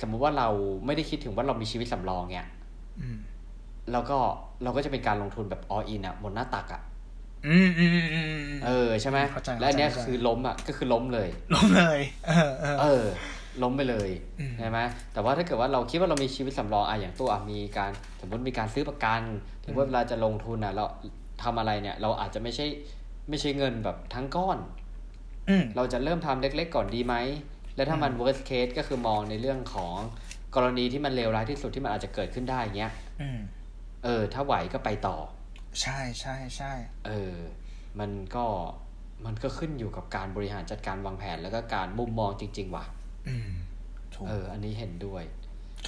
สมมุติว่าเราไม่ได้คิดถึงว่าเรามีชีวิตสำรองเนี่ยอืมแล้วก็เราก็จะเป็นการลงทุนแบบ all in อะหมดหน้าตักอะอืมอืมอืมอืมมเออใช่ไหมเข้าใจและอันเนี้ยเข้าใจคือล้มอะก็คือล้มเลย ล้มเลย เออเออเออล้มไปเลยอืมใช่ไหมแต่ว่าถ้าเกิดว่าเราคิดว่าเรามีชีวิตสำรองอะอย่างตัวอะมีการ สมมติมีการซื้อประกันหรือว่าเวลาจะลงทุนอะเราทำอะไรเนี่ย เราอาจจะไม่ใช่ ไม่ใช่เงินแบบทั้งก้อนอืมเราจะเริ่มทำเล็ก ๆ ก่อนดีไหม และถ้ามัน worst case ก็คือมองในเรื่องของกรณีที่มันเลวร้ายที่สุดที่มันอาจจะเกิดขึ้นได้เงี้ยอืมเออ ถ้าไหวก็ไปต่อ ใช่ใช่ใช่เออ มันก็มันก็ขึ้นอยู่กับการบริหารจัดการวางแผนแล้วก็การมุมมองจริง ๆ ว่ะอืมถูกเออ อันนี้เห็นด้วย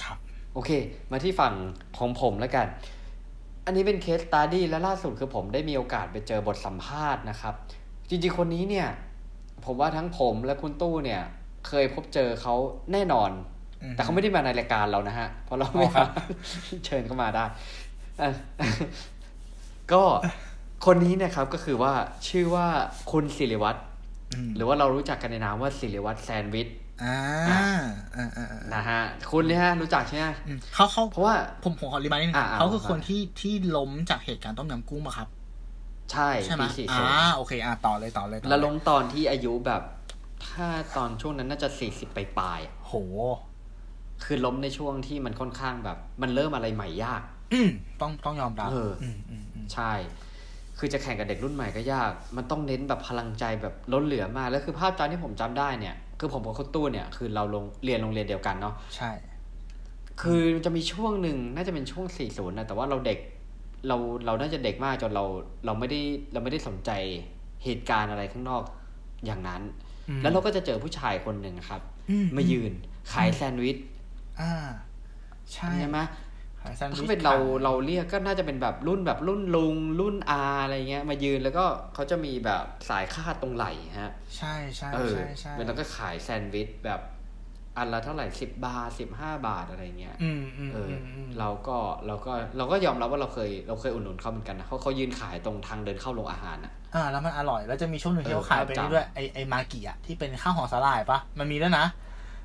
ครับ โอเค มาที่ฝั่งของผมแล้วกัน อันนี้เป็นเคสต u d ดี้และล่าสุดคือผมได้มีโอกาสไปเจอบทสัมภาษณ์นะครับ จริง ๆ คนนี้เนี่ย ผมว่าทั้งผมและคุณตู้เนี่ย เคยพบเจอเขาแน่นอนอืมแต่เขาไม่ได้มาในรายการเรานะฮะ เพราะเราไม่อ๋อครับเชิญเข้ามาได้เอ่อก็คนนี้เนะครับก็คือว่าชื่อว่าคุณศิริวัตรอืมหรือว่าเรารู้จักกันในนามว่าศิริวัตรแซนด์วิชอ่าอะอ่าอ่าอ่านะฮะ คุณเนี่ยฮะ รู้จักใช่ไหมอืมเขาเขาเพราะว่าผมผมขอรีมายนิดนึงอ่าอ่าเขาคือครับคนที่ที่ล้มจากเหตุการณ์ต้มยำกุ้งมาครับ ใช่ใช่ไหมปีสี่อ่าศูนย์โอเค อ่าต่อเลยต่อเลยต่อเยแล้วลงตอนที่อายุแบบ ถ้าตอนช่วงนั้นน่าจะสี่สิบปลายๆอะโห คือล้มในช่วงที่มันค่อนข้างแบบ มันเริ่มอะไรใหม่ยาก อืมต้องต้องยอมรับเอออืมอืมอืมใช่ คือจะแข่งกับเด็กรุ่นใหม่ก็ยาก มันต้องเน้นแบบพลังใจแบบล้นเหลือมาก แล้วคือภาพจำที่ผมจำได้เนี่ย คือผมกับคุณตู้เนี่ย คือเราลงเรียนโรงเรียนเดียวกันเนาะ ใช่ คือจะมีช่วงหนึ่งน่าจะเป็นช่วง40นะ แต่ว่าเราเด็ก เราเราน่าจะเด็กมากจนเราเราไม่ได้เราไม่ได้สนใจเหตุการณ์อะไรข้างนอกอย่างนั้นอืม แล้วเราก็จะเจอผู้ชายคนหนึ่งครับอืมายืนขายแซนด์วิชอ่าใช่ใช่ไหมขายแซนด์วิชถ้าเป็นเราขยเราเรียกก็น่าจะเป็นแบบรุ่นแบบรุ่นลุงรุ่นอาอะไรเงี้ย มายืนแล้วก็เขาจะมีแบบสายคาดตรงไหล่ฮะ ใช่ใช่เออใช่ใช่แล้วก็ขายแซนด์วิชแบบ อันละเท่าไหร่สิบบาทสิบห้าบาทอะไรเงี้ยอืมอืมเอออือมอืมเราก็เราก็เราก็ยอมรับว่าเราเคยเราเคยอุดหนุนเขาเหมือนกันนะเขาเขายืนขายตรงทางเดินเข้าโรงอาหารอะอ่าแล้วมันอร่อยแล้วจะมีช่วงหนึ่งที่เออเขาขายไปจำนี่ด้วยไอไอมากิอะที่เป็นข้าวห่อสาหร่ายปะมันมีด้วยนะ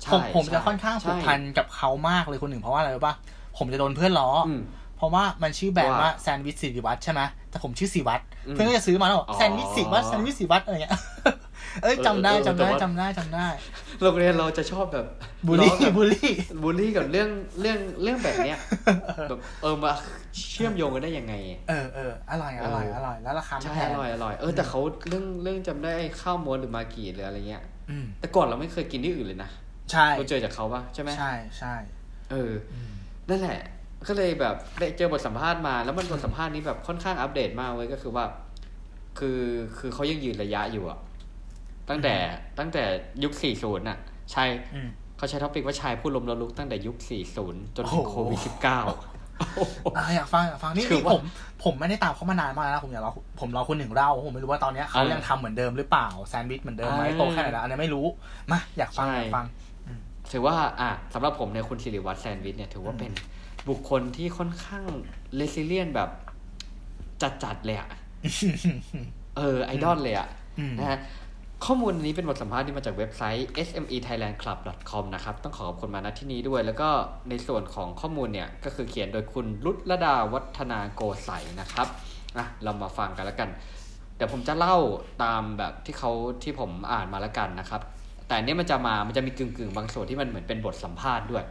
ใช่ผมผมใช่จะค่อนข้างผูกใช่พันกับเขามากเลยคนหนึ่งเพราะว่าอะไรรู้ปะผมจะโดนเพื่อนล้อออืมเพราะว่ามันชื่อแบรนด์ว่าว่าแซนด์วิชสิริวัตรใช่ไหมแต่ผมชื่อสิวัตรอืมเพื่อนก็จะซื้อมาแล้วบอกอ๋อแซนด์วิชสิวัตรแซนด์วิชสิวัตรอะไรเงี้ย เอ้ยจำได้เออเออจำได้แต่ว่าจำได้จำได้ โรงเรียนเราจะชอบแบบบูลลี่ล้อกับบูลลี่บูลลี่กับเรื่องเรื่องเรื่องแบบเนี้ยแบบเออมาเชื่อมโยงกันได้ยังไง เออเอออร่อยอร่อยเอออร่อยแล้วราคาไม่ใช่แพงอร่อยอร่อยเออแต่เขาเรื่องเรื่องจำได้ไอ้ข้าวม้วนหรือมากีหรืออะไรเงี้ยอืมแต่ก่อนเราไม่เคยกินที่อื่นเลยนะใช่เราเจอจากเขาปะใช่ไหมใช่ใช่เอออืมนั่นแหละก็เลยแบบได้เจอบทสัมภาษณ์มาแล้วมันบทสัมภาษณ์นี้แบบค่อนข้างอัปเดตมากเว้ยก็คือว่า คือคือเขายังยืนระยะอยู่อะ ตั้งแต่ตั้งแต่ยุค 40น่ะใช่อืมเขาใช้ topic ว่าชายผู้ล้มแล้วลุกตั้งแต่ยุค 40 จนถึงโอ้โหโควิด 19อะอยากฟังอยากฟังนี่คือนี่ว่าผมผมไม่ได้ตามเขามานานมากแล้วนะผมอยากรอผมรอคุณหนึ่งเล่าผมไม่รู้ว่าตอนเนี้ยเขาอ่ายัยังทำเหมือนเดิมหรือเปล่าแซนด์วิชเหมือนเดิมไหมอ่าโตแค่ไหนแล้วอันนี้ไม่รู้มาอยากฟังใช่อยากฟังถือว่าอะสำหรับผมเนี่ยคุณสิริวัฒน์แซนด์วิชเนี่ยถือว่าเป็นบุคคลที่ค่อนข้างเลซิเลียนแบบจัดๆเลยอะเออไอดอลเลยอะอืมนะฮะ ข้อมูลนี้เป็นบทสัมภาษณ์ที่มาจากเว็บไซต์ smethailandclub.com นะครับ ต้องขอขอบคุณมาณที่นี้ด้วย แล้วก็ในส่วนของข้อมูลเนี่ย ก็คือเขียนโดยคุณรุตรดาวัฒนาโกใสนะครับอะเรามาฟังกันแล้วกัน เดี๋ยวผมจะเล่าตามแบบที่เขาที่ผมอ่านมาแล้วกันนะครับ แต่อันเนี้ยมันจะมา มันจะมีกึ่งกึ่งๆ บางส่วนที่มันเหมือนเป็นบทสัมภาษณ์ด้วย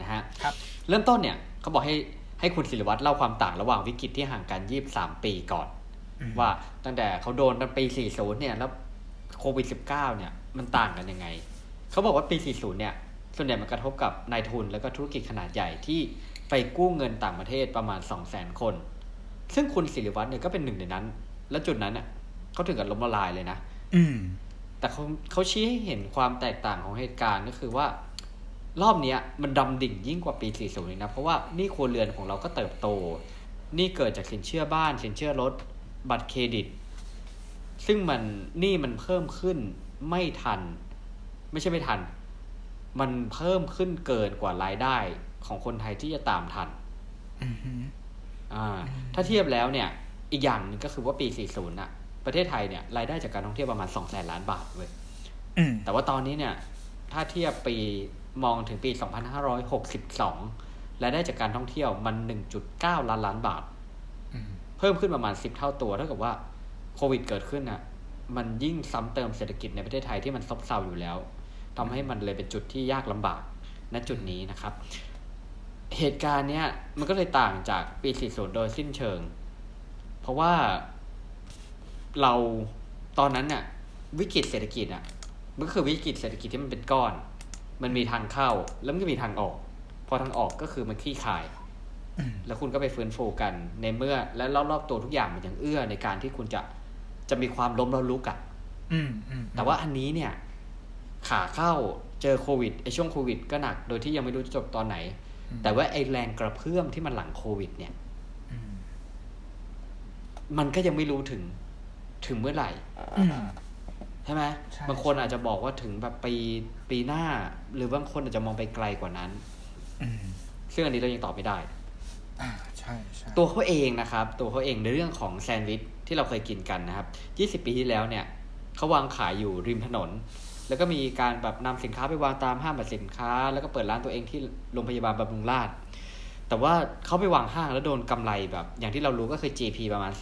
นะฮะครับเริ่มต้นเนี่ยเขาบอกให้ให้คุณศิริวัตรเล่าความต่างระหว่างวิกฤตที่ห่างกัน 23 ปีก่อนอืม ว่าตั้งแต่เขาโดนตอนปี 40 เนี่ย แล้วโควิด 19 เนี่ย มันต่างกันยังไง เขาบอกว่าปี 40 เนี่ย ส่วนใหญ่มันกระทบกับนายทุนแล้วก็ธุรกิจขนาดใหญ่ที่ไปกู้เงินต่างประเทศประมาณ 200,000 คน ซึ่งคุณศิริวัตรเนี่ยก็เป็นหนึ่งในนั้น และจุดนั้นเนี่ยเขาถึงกับล้มละลายเลยนะ อืม แต่เขาเขาชี้ให้เห็นความแตกต่างของเหตุการณ์ก็คือว่ารอบเนี้ยมันดำดิ่งยิ่งกว่าปี 40 เลยนะ เพราะว่าหนี่ครัวเรือนของเราก็เติบโตหนี่เกิดจากสินเชื่อบ้าน สินเชื่อรถ บัตรเครดิต ซึ่งมันหนี่มันเพิ่มขึ้นไม่ทัน ไม่ใช่ไม่ทัน มันเพิ่มขึ้นเกินกว่ารายได้ของคนไทยที่จะตามทันอืมฮึอ่า ถ้าเทียบแล้วเนี่ย อีกอย่างหนึ่งก็คือว่าปี 40น่ะประเทศไทยเนี่ยรายได้จากการท่องเที่ยวประมาณ2แสนล้านบาทเว้ยอืมแต่ว่าตอนนี้เนี่ย ถ้าเทียบปีมองถึงปี 2562รายได้จากการท่องเที่ยวมัน 1.9 ล้านล้านบาทอืมเพิ่มขึ้นประมาณ 10 เท่าตัวเท่ากับว่าโควิดเกิดขึ้นน่ะมันยิ่งซ้ำเติมเศรษฐกิจในประเทศไทยที่มันซบเซาอยู่แล้วทำให้มันเลยเป็นจุดที่ยากลำบากณจุดนี้นะครับ เหตุการณ์เนี้ยมันก็เลยต่างจากปี 40 โดยสิ้นเชิง เพราะว่าเราตอนนั้นน่ะวิกฤตเศรษฐกิจอะมันคือวิกฤตเศรษฐกิจที่มันเป็นก้อน มันมีทางเข้าแล้วมันก็มีทางออก พอทางออกก็คือมันคลี่คลาย แล้วคุณก็ไปฟื้นฟูกันในเมื่อและรอบๆตัวทุกอย่างมันยังเอื้อในการที่คุณจะจะมีความล้มแล้วลุกอะอืมอืมแต่ว่าอันนี้เนี่ย ขาเข้าเจอโควิดไอช่วงโควิด ก็หนัก โดยที่ยังไม่รู้จะจบตอนไหน แต่ว่าไอแรงกระเพื่อมที่มันหลังโควิด เนี่ยอืมมันก็ยังไม่รู้ถึงถึงเมื่อไหร่อืมใช่ไหมใช่บางคนอาจจะบอกว่าถึงแบบปีปีหน้า หรือบางคนอาจจะมองไปไกลกว่านั้นอืมซึ่งอันนี้เรายังตอบไม่ได้อ่า ใช่ใช่ตัวเขาเองนะครับ ตัวเขาเองในเรื่องของแซนด์วิชที่เราเคยกินกันนะครับ20ปีที่แล้วเนี่ยเขาวางขายอยู่ริมถนน แล้วก็มีการแบบนำสินค้าไปวางตามห้างแบบสินค้า แล้วก็เปิดร้านตัวเองที่โรงพยาบาลบำรุงราษฎร์แต่ว่าเขาไปวางห้างแล้วโดนกำไรแบบ อย่างที่เรารู้ก็คือ GP ประมาณ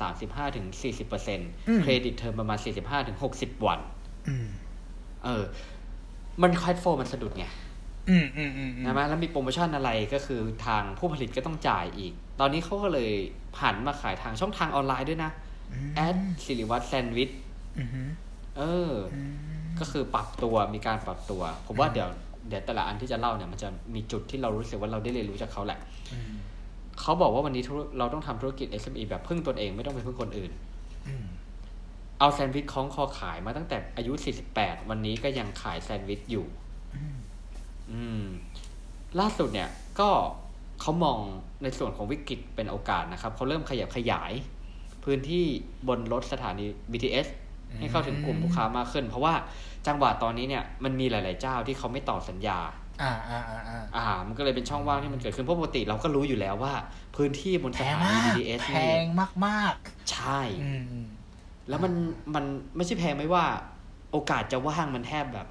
35-40% credit term ประมาณ 45-60 วันอืมเออ มัน cash flow มันสะดุดไง อืมอืมอืมอืมนะมั้ยแล้วมีโปรโมชั่นอะไรก็คือทางผู้ผลิตก็ต้องจ่ายอีก ตอนนี้เขาก็เลยหันมาขายทางช่องทางออนไลน์ด้วยนะแอดสิริวัตรแซนด์วิชอืมอืมเออ ก็คือปรับตัวมีการปรับตัว ผมว่าเดี๋ยวเดี๋ยวแต่ละอันที่จะเล่าเนี่ยมันจะมีจุดที่เรารู้สึกว่าเราได้เรียนรู้จากเขาแหละอืมเขาบอกว่าวันนี้ธุรเราต้องทำธุรกิจ SME แบบพึ่งตนเองไม่ต้องไปพึ่งคนอื่นอืมเอาแซนด์วิชคล้องคอขายมาตั้งแต่อายุ 48 วันนี้ก็ยังขายแซนด์วิชอยู่อืม อืม ล่าสุดเนี่ย ก็เขามองในส่วนของวิกฤตเป็นโอกาสนะครับเขาเริ่มขยับขยาย พื้นที่บนรถสถานี BTS ให้เข้าถึงกลุ่มลูกค้ามากขึ้น เพราะว่าจังหวะตอนนี้เนี่ยมันมีหลาย ๆ เจ้าที่เขาไม่ต่อสัญญา อ่าอ่าอ่าอ่าอ่า มันก็เลยเป็นช่องว่างที่มันเกิดขึ้นเพราะปกติเราก็รู้อยู่แล้วว่า พื้นที่บนแพสงถานีมาก BTS แพนี่งมากมากใช่ๆอืมอืม แล้วมันมันไม่ใช่แพงไม่ว่า โอกาสจะว่างมันแทบแบบ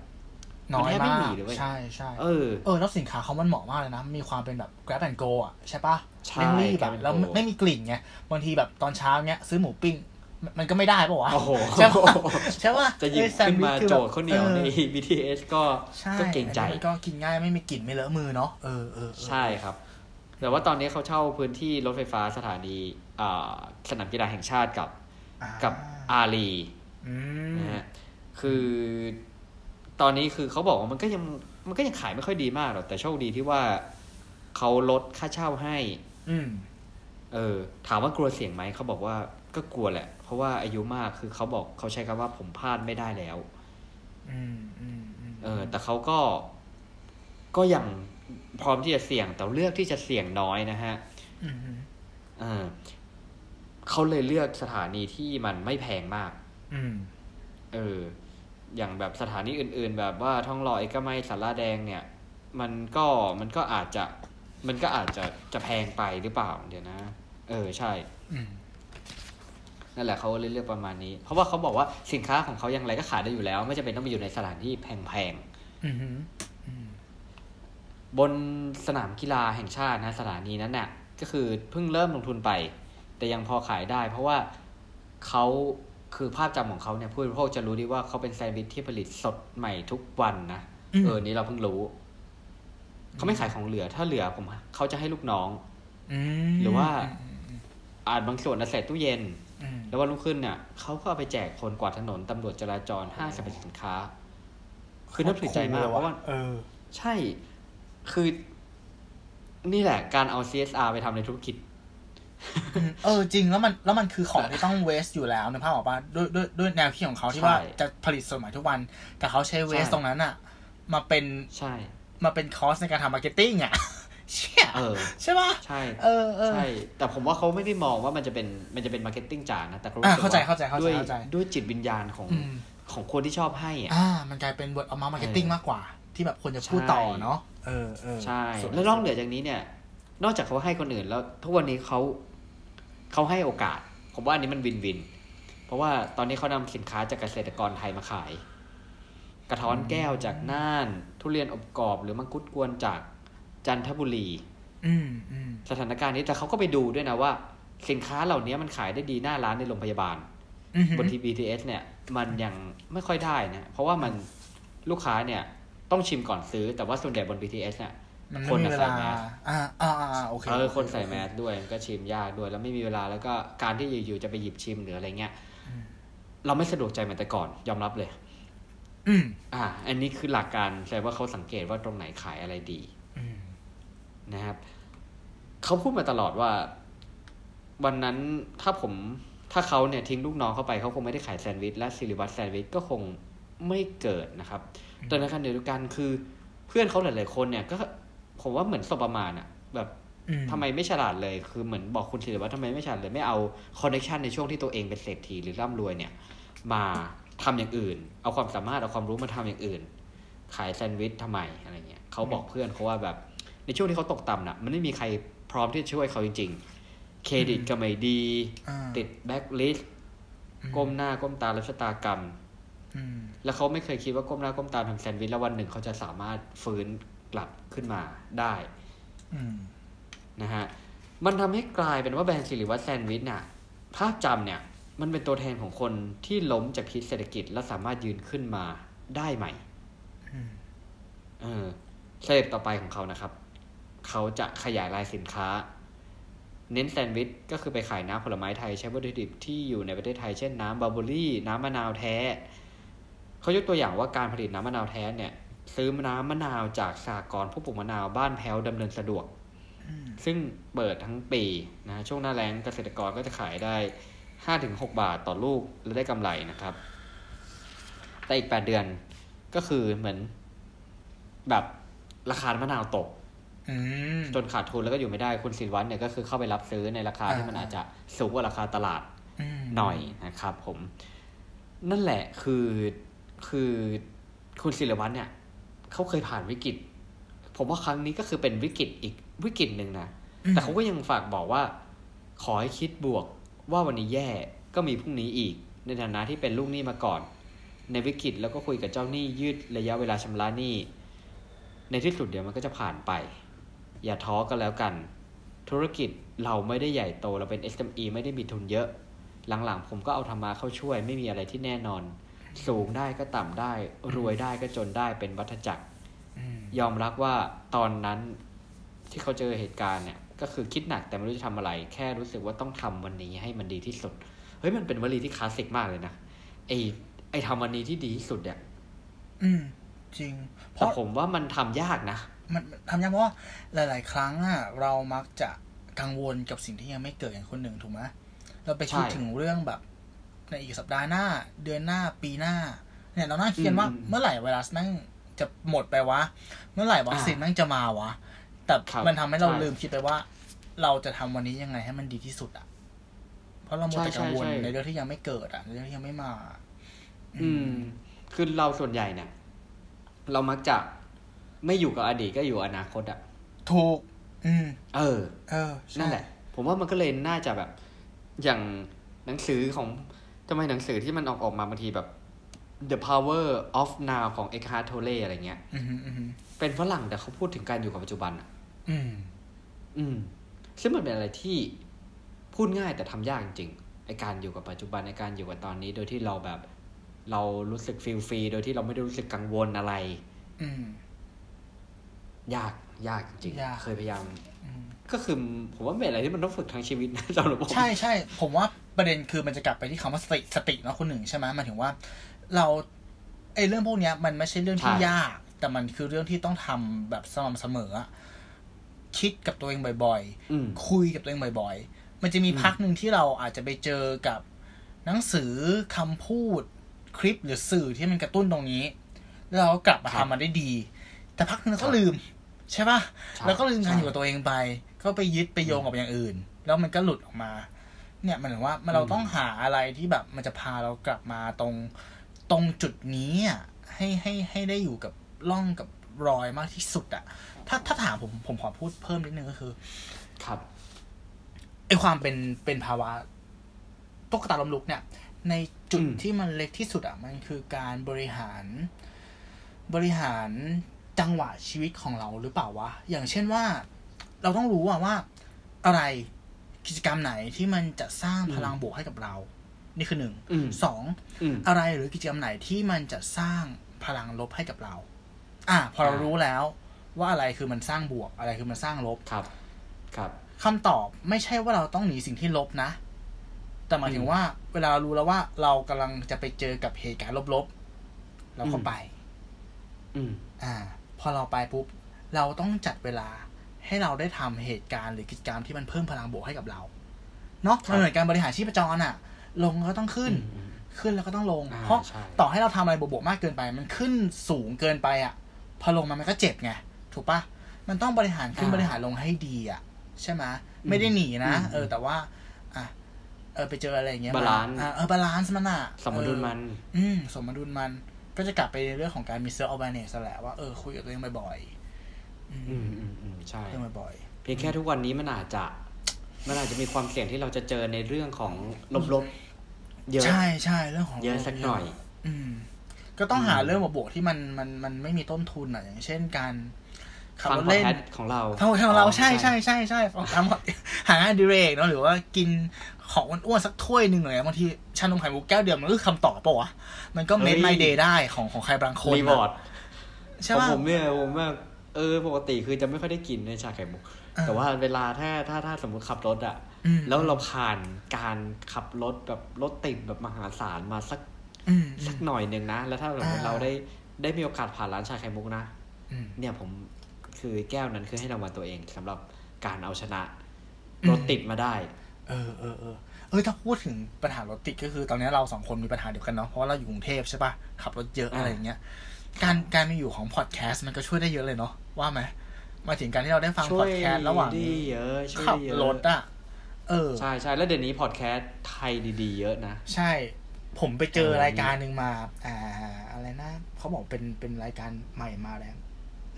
น้อยมันแทบไม่มากมีเลยเว้ยใช่ใช่เออเออแล้วสินค้าเขามันเหมาะมากเลยนะ มีความเป็นแบบ grab and go อะใช่ปะใช่เร่งรีบแบบ grab and แล้ว go ไม่มีกลิ่นไงบางทีแบบตอนเช้าเนี้ยซื้อหมูปิ้งมันมันก็ไม่ได้ปะวะโอ้โหใช่ปะใช่ปะจะหยิบเอ้ยแซขึ้นด์วิชมาคือโจแบบทย์ข้าวเหนียวในออ BTS ก็ใช่ก็เกรงใจอันนี้มันก็กินง่ายไม่มีกลิ่นไม่เลอะมือเนาะเออเออเออใช่ครับ แต่ว่าตอนนี้เขาเช่าพื้นที่รถไฟฟ้าสถานีอ่าสนามกีฬาแห่งชาติกับอ่ากับอารีอืมนะฮะคือ ตอนนี้คือเขาบอกว่ามันก็ยังมันก็ยังขายไม่ค่อยดีมากหรอกแต่โชคดีที่ว่าเขาลดค่าเช่าให้ อืม เออ ถามว่ากลัวเสี่ยงไหมเขาบอกว่าก็กลัวแหละ เพราะว่าอายุมากคือเขาบอกเขาใช้คำว่าผมพลาดไม่ได้แล้วอืมอืมอืมเออ แต่เขาก็ก็ยังพร้อมที่จะเสี่ยงแต่เลือกที่จะเสี่ยงน้อยนะฮะอืมเออเขาเลยเลือกสถานีที่มันไม่แพงมาก อืม เออ อย่างแบบสถานีอื่น ๆ แบบว่าท้องหล่อเอกมัยสาราแดงเนี่ย มันก็มันก็อาจจะมันก็อาจจะจะแพงไปหรือเปล่าเดี๋ยวนะ เออใช่อืมนั่นแหละเขาเลยเลือกประมาณนี้ เพราะว่าเขาบอกว่าสินค้าของเขายังไรก็ขายได้อยู่แล้ว ไม่จำเป็นต้องไปอยู่ในสถานที่แพงอืมอืมๆบนสนามกีฬาแห่งชาตินะสถานีนั้นน่ะก็คือเพิ่งเริ่มลงทุนไป แต่ยังพอขายได้ เพราะว่าเขา คือภาพจำของเขาเนี่ยผู้บริโภคจะรู้ดีว่าเขาเป็นแซนด์วิชที่ผลิตสดใหม่ทุกวันนะเออนี่เราเพิ่งรู้ เขาไม่ขายของเหลือถ้าเหลือผมเขาจะให้ลูกน้องอืมหรือว่าอาจบางส่วนเอาใส่ตู้เย็นอืมแล้ววันรุ่งขึ้นเนี่ยเขาก็เอาไปแจกคนกวาดถนนตำรวจจราจรห้างสรรพสินค้า คือน่าถือใจมากเพราะว่าเออใช่คือ นี่แหละ การเอา CSR ไปทำในธุรกิจ เออจริงแล้วมันแล้วมันคือของที่ต้อง waste อยู่แล้วนึกภาพออกปะด้วยด้วยด้วยแนวคิดของเขาที่ว่าใช่จะผลิตสดใหม่ทุกวัน แต่เขาใช้ waste ใช่ตรงนั้นอะมาเป็นใช่มาเป็น cost ในการทำ marketing อะเชี่ยเออใช่ปะใช่เออเออใช่ แต่ผมว่าเขาไม่ได้มองว่ามันจะเป็นมันจะเป็น marketing จ๋านะแต่เขารู้อ่าสึกเข้าใจว่าเข้าใจเข้าใจด้วยเข้าใจด้วยจิตวิญญาณของอืมของคนที่ชอบให้อะอ่ามันกลายเป็น word of mouth marketing มากกว่า ที่แบบคนจะพูดต่อเนาะเออเออใช่สยแล้วนอกเหนือจากนี้เนี่ย นอกจากเขาให้คนอื่นแล้วทุกวันนี้เขา เขาให้โอกาส ผมว่าอันนี้มันวินวิน เพราะว่าตอนนี้เขานำสินค้าจากเกษตรกรไทยมาขาย กระท้อนแก้วจากน่าน ทุเรียนอบกรอบ หรือมังคุดกวนจากจันทบุรีอืมอืมสถานการณ์นี้แต่เขาก็ไปดูด้วยนะว่า สินค้าเหล่านี้มันขายได้ดีหน้าร้านในโรงพยาบาลอืมบนที BTS เนี่ย มันยังไม่ค่อยได้นะเพราะว่ามันลูกค้าเนี่ย ต้องชิมก่อนซื้อแต่ว่าส่วนใหญ่บน BTS เนี่ย มันคนไม่มีน่ะเวใส่ลาแมสอ่าอ่าอ่าโอเคเออโอคนใส่โอแมสด้วยมันก็ชิมยากด้วย แล้วไม่มีเวลาแล้วก็การที่อยู่ๆจะไปหยิบชิมหรืออะไรเงี้ยอืมเราไม่สะดวกใจเหมือนแต่ก่อน ยอมรับเลย อืมอ่า อันนี้คือหลักการแสดงว่าเขาสังเกตว่าตรงไหนขายอะไรดีอืมนะครับเขาพูดมาตลอดว่า วันนั้นถ้าผมถ้าเขาเนี่ยทิ้งลูกน้องเข้าไปเขาคงไม่ได้ขายแซนด์วิชและสิริวัฒน์แซนด์วิชก็คงไม่เกิดนะครับแต่ในขณะเดียวกันคือ เพื่อนเขาหลาย ๆ คนเนี่ย ก็ ผมว่าเหมือนสบประมาทอะแบบอืมทำไมไม่ฉลาดเลย คือเหมือนบอกคุณสิริวัฒน์ทำไมไม่ฉลาดเลยไม่เอา connection ในช่วงที่ตัวเองเป็นเศรษฐีหรือร่ำรวยเนี่ย มาทำอย่างอื่น เอาความสามารถเอาความรู้มาทำอย่างอื่น ขายแซนด์วิชทำไมอะไรเงี้ยเขาบอกเพื่อนเขาว่าแบบในช่วงที่เขาตกต่ำน่ะ มันไม่มีใครพร้อมที่จะช่วยเขาจริงๆ เครดิตก็ไม่ดีอ่าติดแบ็คลิสอืมก้มหน้าก้มตารับชะตากรรมอืมแล้วเขาไม่เคยคิดว่าก้มหน้าก้มตาทำแซนด์วิชแล้ววันหนึ่งเขาจะสามารถฟื้น กลับขึ้นมาได้อืมนะฮะมันทำให้กลายเป็นว่าแบรนด์สิริวัตรแซนด์วิชน่ะภาพจำเนี่ย มันเป็นตัวแทนของคนที่ล้มจากพิษเศรษฐกิจ และสามารถยืนขึ้นมาได้ใหม่อืมเออสเต็ปต่อไปของเขานะครับ เขาจะขยายลายสินค้า เน้นแซนด์วิชก็คือไปขายน้ำผลไม้ไทย ใช้วัตถุดิบที่อยู่ในประเทศไทย เช่นน้ำบาร์เบอรี่ น้ำมะนาวแท้ เขายกตัวอย่างว่าการผลิตน้ำมะนาวแท้เนี่ย ซื้อน้ำมะนาวจากสากรณ์ผู้ปลูกมะนาวบ้านแพ้วดำเนินสะดวกอืมซึ่งเปิดทั้งปีนะช่วงหน้าแล้งเกษตรกรก็จะขายได้ห้าถึงหกบาทต่อลูกและได้กำไรนะครับ แต่อีกแปดเดือนก็คือเหมือนแบบราคามะนาวตกอืมจนขาดทุนแล้วก็อยู่ไม่ได้คุณสินวัตรเนี่ยก็คือเข้าไปรับซื้อในราคาอ่าที่มันอาจจะสูงกว่าราคาตลาดอืมหน่อยนะครับ ผม นั่นแหละคือคือคุณศิริวัตรเนี่ย เขาเคยผ่านวิกฤต ผมว่าครั้งนี้ก็คือเป็นวิกฤตอีกวิกฤตหนึ่งนะ แต่เขาก็ยังฝากบอกว่า ขอให้คิดบวกว่าวันนี้แย่ก็มีพรุ่งนี้อีก ในฐานะที่เป็นลูกหนี้มาก่อน ในวิกฤตแล้วก็คุยกับเจ้าหนี้ยืดระยะเวลาชำระหนี้ ในที่สุดเดี๋ยวมันก็จะผ่านไป อย่าท้อก็แล้วกัน ธุรกิจเราไม่ได้ใหญ่โตเราเป็น SME ไม่ได้มีทุนเยอะ หลังๆ ผมก็เอาธรรมาเข้าช่วยไม่มีอะไรที่แน่นอน สูงได้ก็ต่ำได้ รวยได้ก็จนได้เป็นวัฏจักรอืมยอมรับว่าตอนนั้นที่เขาเจอเหตุการณ์เนี่ย ก็คือคิดหนักแต่ไม่รู้จะทำอะไร แค่รู้สึกว่าต้องทำวันนี้ให้มันดีที่สุดเฮ้ยมันเป็นวลีที่คลาสสิกมากเลยนะไอไอทำวันนี้ที่ดีที่สุดเนี่ยอืม จริง เพแต่ราะผมว่ามันทำยากนะมันทำยากเพราะว่าหลาย ๆ ครั้งอะเรามักจะกังวลกับสิ่งที่ยังไม่เกิดอย่างคนหนึ่งถูกไหมเราไปคิดใช่ถึงเรื่องแบบ ในอีกสัปดาห์หน้า เดือนหน้าปีหน้า เนี่ยเราน่าคิดกันว่าอืมเมื่อไหร่ไวรัสแม่งจะหมดไปวะ เมื่อไหร่วัคซีนแม่งจะมาวะ แต่ครับมันทำให้เราใช่ลืมคิดไปว่า เราจะทำวันนี้ยังไงให้มันดีที่สุดอะ เพราะเราหมดแต่ใช่กังวลใช่ใช่ในเรื่องที่ยังไม่เกิดอะในเรื่องที่ยังไม่มา อืม คือเราส่วนใหญ่เนี่ยเรามักจะไม่อยู่กับอดีตก็อยู่อนาคตอะถูก อืม เออ เออใช่นั่นแหละ ผมว่ามันก็เลยน่าจะแบบ อย่างหนังสือของ ทำไมหนังสือที่มันออกออกมาบางทีแบบ The Power of Now ของ Eckhart Tolle อะไรเงี้ยอืมอืมอืมเป็นฝรั่งแต่เขาพูดถึงการอยู่กับปัจจุบันอะอืม อืม ซึ่งมันเป็นอะไรที่พูดง่ายแต่ทำยากจริงๆไอการอยู่กับปัจจุบันในการอยู่กับตอนนี้ โดยที่เราแบบ เรารู้สึกฟีลฟรีโดยที่เราไม่ได้รู้สึกกังวลอะไร อืม ยากยากจริงยากเคยพยายามอืมก็คือผมว่าเป็นอะไรที่มันต้องฝึกทั้งชีวิตนะสำหรับผมใช่ใช่ผมว่า ประเด็นคือมันจะกลับไปที่คำว่าสติสติเนาะคนหนึ่งใช่ไหมหมายถึงว่า เราไอ้เรื่องพวกเนี้ย มันไม่ใช่เรื่องที่ยาก แต่มันคือเรื่องที่ต้องทำแบบสม่ำเสมออะคิดกับตัวเองบ่อยอืมๆคุยกับตัวเองบ่อย ๆ มันจะมีอืมพักหนึ่งที่เราอาจจะไปเจอกับหนังสือคำพูดคลิปหรือสื่อที่มันกระตุ้นตรงนี้ แล้วเราก็กลับมาทำมันได้ดี แต่พักหนึงเราก็ลืม ใช่ปะใช่แล้วก็ลืมการใช่อยู่กับตัวเองไป ก็ไปยึดไปโยงกับอย่างอื่น แล้วมันก็หลุดออกมา เนี่ยมันถึงว่ามันเราต้องหาอะไรที่แบบ มันจะพาเรากลับมาตรงตรงจุดนี้อะให้ให้ให้ได้อยู่กับร่องกับรอยมากที่สุดอะ ถ้าถ้าถามผมผมขอพูดเพิ่มนิดนึงก็คือ ครับไอความเป็นเป็นภาวะตุ๊กตาล้มลุกเนี่ย ในจุดอืมที่มันเล็กที่สุดอะ มันคือการบริหารบริหารจังหวะชีวิตของเราหรือเปล่าวะ อย่างเช่นว่า เราต้องรู้ว่าว่าอะไร กิจกรรมไหนที่มันจะสร้างพลังบวกให้กับเรา นี่คือหนึ่งอืมสองอืมอะไรหรือกิจกรรมไหนที่มันจะสร้างพลังลบให้กับเรา อะพอเราอ่ารู้รู้แล้ว ว่าอะไรคือมันสร้างบวก อะไรคือมันสร้างลบครับ ครับคำตอบไม่ใช่ว่าเราต้องหนีสิ่งที่ลบนะ แต่หมายถึงอืมว่า เวลาเรารู้แล้วว่าเรากำลังจะไปเจอกับเหตุการณ์ลบๆเราก็อืมไป อืม อ่า พอเราไปปุ๊บ เราต้องจัดเวลา ให้เราได้ทำเหตุการณ์หรือกิจกรรมที่มันเพิ่มพลังบวกให้กับเราเนาะครับมันเหมือนการบริหารชีพจรอะลงก็ต้องขึ้นอืมขึ้นแล้วก็ต้องลงอ่าเพราะใช่ต่อให้เราทำอะไรบวกๆมากเกินไป มันขึ้นสูงเกินไปอะพอลงมามันก็เจ็บไงถูกปะมันต้องบริหารขึ้นอ่าบริหารลงให้ดีอะใช่ไหมไม่ได้หนีนะอืมเออ แต่ว่า อะเออไปเจออะไรอย่างเงี้ย balance อะเออ balance มันอะสมดุลมันเอออืมสมดุลมันก็จะกลับไปในเรื่องของการมีเซอร์ a อ a เนสแหละว่าเออคุยกับตัวเองบ่อยๆ อืมอืมอืมอืมใช่เรื่องบ่อยเพียงแค่ทุกวันนี้มันอาจจะ มันอาจจะมีความเสี่ยงที่เราจะเจอในเรื่องของลบๆเยอะใช่ใช่เรื่องของเยอะสักหน่อย อืม ก็ต้องหาเรื่องมาบวกที่มันมันมันไม่มีต้นทุนอะ อย่างเช่นการขับรถเล่นฟังพอดแคสต์ของเราเท่าของเราใช่ใช่ใช่ใช่ทำหางานอดิเรกเนาะหรือว่ากินของอ้วนๆสักถ้วยหนึ่งเลยบางทีชานมไข่มุกแก้วเดียวมันก็คือคำตอบปะวะมันก็เมเฮ้ดยไมเดย์ได้ของของใครบางคนรีวอร์ดใช่ของป่ะผมเนี่ยผมว่า เออปกติคือจะไม่ค่อยได้กินในชาไข่มุกเออแต่ว่าเวลาถ้าถ้าถ้าสมมติขับรถอะอืมแล้วเราผ่านการขับรถแบบรถติดแบบมหาศาลมาสักอืมสักหน่อยหนึ่งนะ แล้วถ้าสมมติอ่าเราได้ได้มีโอกาสผ่านร้านชาไข่มุกนะอืมเนี่ยผมคือแก้วนั้นคือให้รางวัลตัวเองสำหรับการเอาชนะอืมรถติดมาได้ เออเออเออเออถ้าพูดถึงปัญหารถติดก็คือตอนนี้เราสองคนมีปัญหาเดียวกันเนาะเพราะว่าเราอยู่กรุงเทพใช่ปะขับรถเยอะอ่าอะไรอย่างเงี้ย การการมีอยู่ของพอดแคสต์มันก็ช่วยได้เยอะเลยเนาะว่าไหมมาถึงการที่เราได้ฟังช่พวอยดแคสต์ระหว่างดีเยอะช่วยขับได้เยอะรถอะเออใช่ใช่แล้วเดี๋ยวนี้พอดแคสต์ไทยดีๆ เยอะนะ ใช่ ผมไปเจอเออรายการหนึ่งมา อ่า อะไรนะเขาบอกเป็นเป็นรายการใหม่มาแรง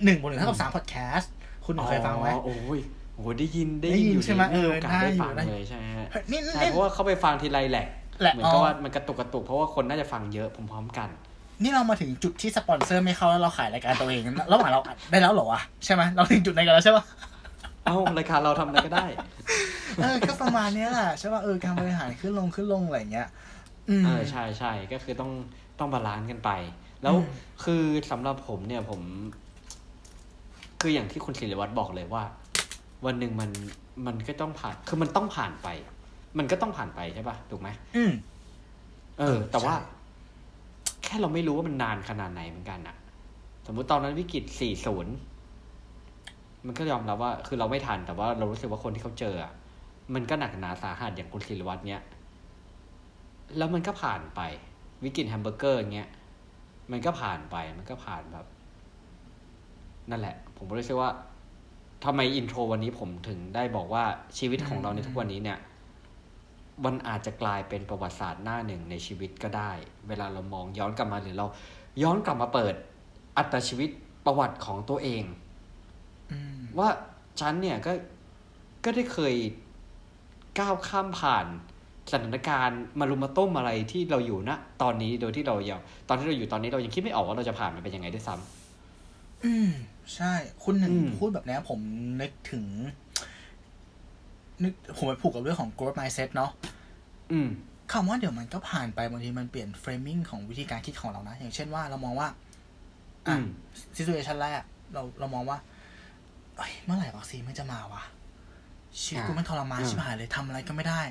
หนึ่งบนหนึ่งเท่ากับสามพอดแคสต์คุณเคยฟังไหมอ๋อโอ้ยโอ้ยได้ยินได้ได้ยินอยู่ใช่ไหมด้โอกาสเออได้ได้อยู่ฟังได้เลยใช่ฮะเฮ้ยนี่ใช่นี่เพราะว่าเขาไปฟังทีไรแหลกแหลกเหมือนกับอ๋อว่ามันกระตุกกระตุกเพราะว่าคนน่าจะฟังเยอะพร้อมๆกัน นี่เรามาถึงจุดที่สปอนเซอร์ไม่เข้าแล้วเราขายรายการตัวเอง ระหว่างเราอัดได้แล้วเหรอวะใช่ไหมเราถึงจุดไหนกันแล้วใช่ปะเอ้ารายการเราทำอะไรก็ได้ เออ ก็ประมาณเนี้ยแหละใช่ป่ะเออการบริหารขึ้นลงขึ้นลงอะไรอย่างเงี้ยอืมเออใช่ใช่ก็คือต้องต้อง balance กันไป แล้วอืมคือสำหรับผมเนี่ยผม คืออย่างที่คุณศิริวัตรบอกเลยว่า วันหนึ่งมันมันก็ต้องผ่าน คือมันต้องผ่านไป มันก็ต้องผ่านไปใช่ป่ะถูกไหมอืมเออ แต่ว่าใช่ แค่เราไม่รู้ว่ามันนานขนาดไหนเหมือนกันอะสมมุติตอนนั้นวิกฤต40มันก็ยอมรับว่า คือเราไม่ทันแต่ว่าเรารู้สึกว่าคนที่เขาเจออะมันก็หนักหนาสาหัสอย่างคุณศิริวัตรเนี้ยแล้วมันก็ผ่านไป วิกฤตแฮมเบอร์เกอร์เงี้ยมันก็ผ่านไปมันก็ผ่านแบบ นั่นแหละ ผมก็รู้สึกว่าทำไม intro วันนี้ผมถึงได้บอกว่าชีวิตของเราในทุกวันนี้เนี่ย มันอาจจะกลายเป็นประวัติศาสตร์หน้าหนึ่งในชีวิตก็ได้ เวลาเรามองย้อนกลับมาหรือเรา ย้อนกลับมาเปิด อัตชีวิตประวัติของตัวเองอืมว่าฉันเนี่ยก็ก็ได้เคยก้าวข้ามผ่านสถานการณ์มารุมมาต้มอะไรที่เราอยู่ณตอนนี้โดยที่เรายังตอนที่เราอยู่ตอนนี้เรายังคิดไม่ออกว่าเราจะผ่านมันเป็นยังไงด้วยซ้ำอืม ใช่ คุณหนึ่งอืมพูดแบบเนี้ยผมนึกถึง นึกผมไปผูกกับเรื่องของ growth mindset เนาะอืมคำว่าเดี๋ยวมันก็ผ่านไปบางทีมันเปลี่ยน framing ของวิธีการคิดของเรานะ อย่างเช่นว่าเรามองว่า อะอืม situation แรกเราเรามองว่าเอ้ยเมื่อไหร่วัคซีนมันจะมาวะชีวิตกูอะมันทรมานอืมชิบหายเลยทำอะไรก็ไม่ได้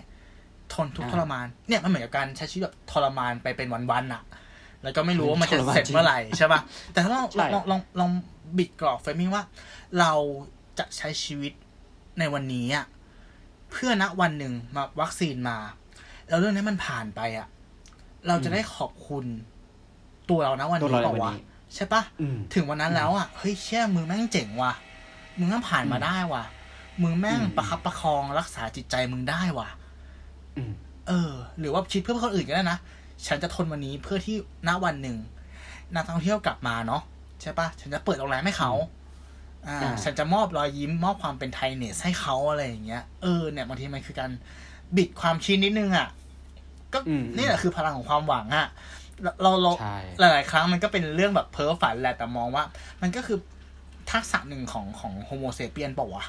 ทนทุกข์อะทรมาน เนี่ยมันเหมือนกับการใช้ชีวิตแบบทรมานไปเป็นวันๆอะแล้วก็ไม่รู้ว่ามันจะทรมานเสร็จจริงเมื่อไหร่ใช่ปะแต่ถ้าเราใช่ลองลองลองบิดกรอบ framing ว่า เราจะใช้ชีวิตในวันนี้อะ เพื่อณวันหนึ่งมาวัคซีนมา แล้วเรื่องนี้มันผ่านไปอะเราจะได้ขอบคุณตัวเรานะวันตัวนี้เราในเปล่าวันวะนี้ใช่ปะอืมถึงวันนั้นแล้วอะเฮ้ยเชี่ยมึงแม่งเจ๋งว่ะมึงแม่งผ่านมาได้ว่ะมึงแม่งอืมประคับประคองรักษาจิตใจมึงได้ว่ะอืมเออ หรือว่าคิดเพื่อคนอื่นก็ได้นะฉันจะทนวันนี้เพื่อที่ณวันหนึ่งนักท่องเที่ยวกลับมาเนาะใช่ปะฉันจะเปิดโรงแรมให้เขา อ่าอ่าฉันจะมอบรอยยิ้มมอบความเป็นไทยเนสให้เขาอะไรอย่างเงี้ยเออเนี่ยบางทีมันคือการบิดความคิดนิดนึงอะก็อืมนี่แหละคือพลังของความหวังอะเราเราเราใช่หลาย ๆ ครั้งมันก็เป็นเรื่องแบบเพ้อฝันแหละแต่มองว่า มันก็คือทักษะหนึ่งของของโฮโมเซเปียนเปล่าวะ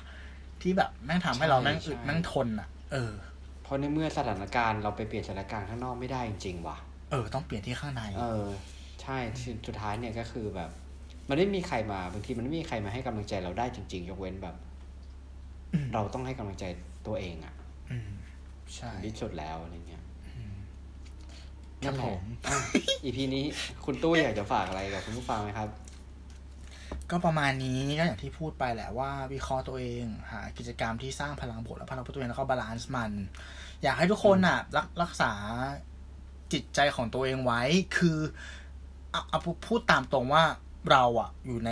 ที่แบบแม่งทำให้เราแม่งอึดแม่งทนอะ เออ เพราะในเมื่อสถานการณ์เราไปเปลี่ยนสถานการณ์ข้างนอกไม่ได้จริงๆว่ะเออ ต้องเปลี่ยนที่ข้างใน เออ ใช่ที่สุดท้ายเนี่ยก็คือแบบ มันไม่มีใครมาบางทีมันไม่มีใครมาให้กำลังใจเราได้จริง ๆ ยกเว้นแบบอืมเราต้องให้กำลังใจตัวเองอะอืมใช่ที่สุดแล้วอะไรเงี้ยครันั่นแหละ ผมอะ EP นี้คุณตู้อยากจะฝากอะไรกับคุณผู้ฟังไหมครับ ก็ประมาณนี้ก็อย่างที่พูดไปแหละว่าวิเคราะห์ตัวเองหากิจกรรมที่สร้างพลังบวกและพลังตัวเองแล้วก็ balance มัน อยากให้ทุกคนน่ะ รักรักษาจิตใจของตัวเองไว้ คือเอาเอาพูดตามตรงว่า เราอะอยู่ใน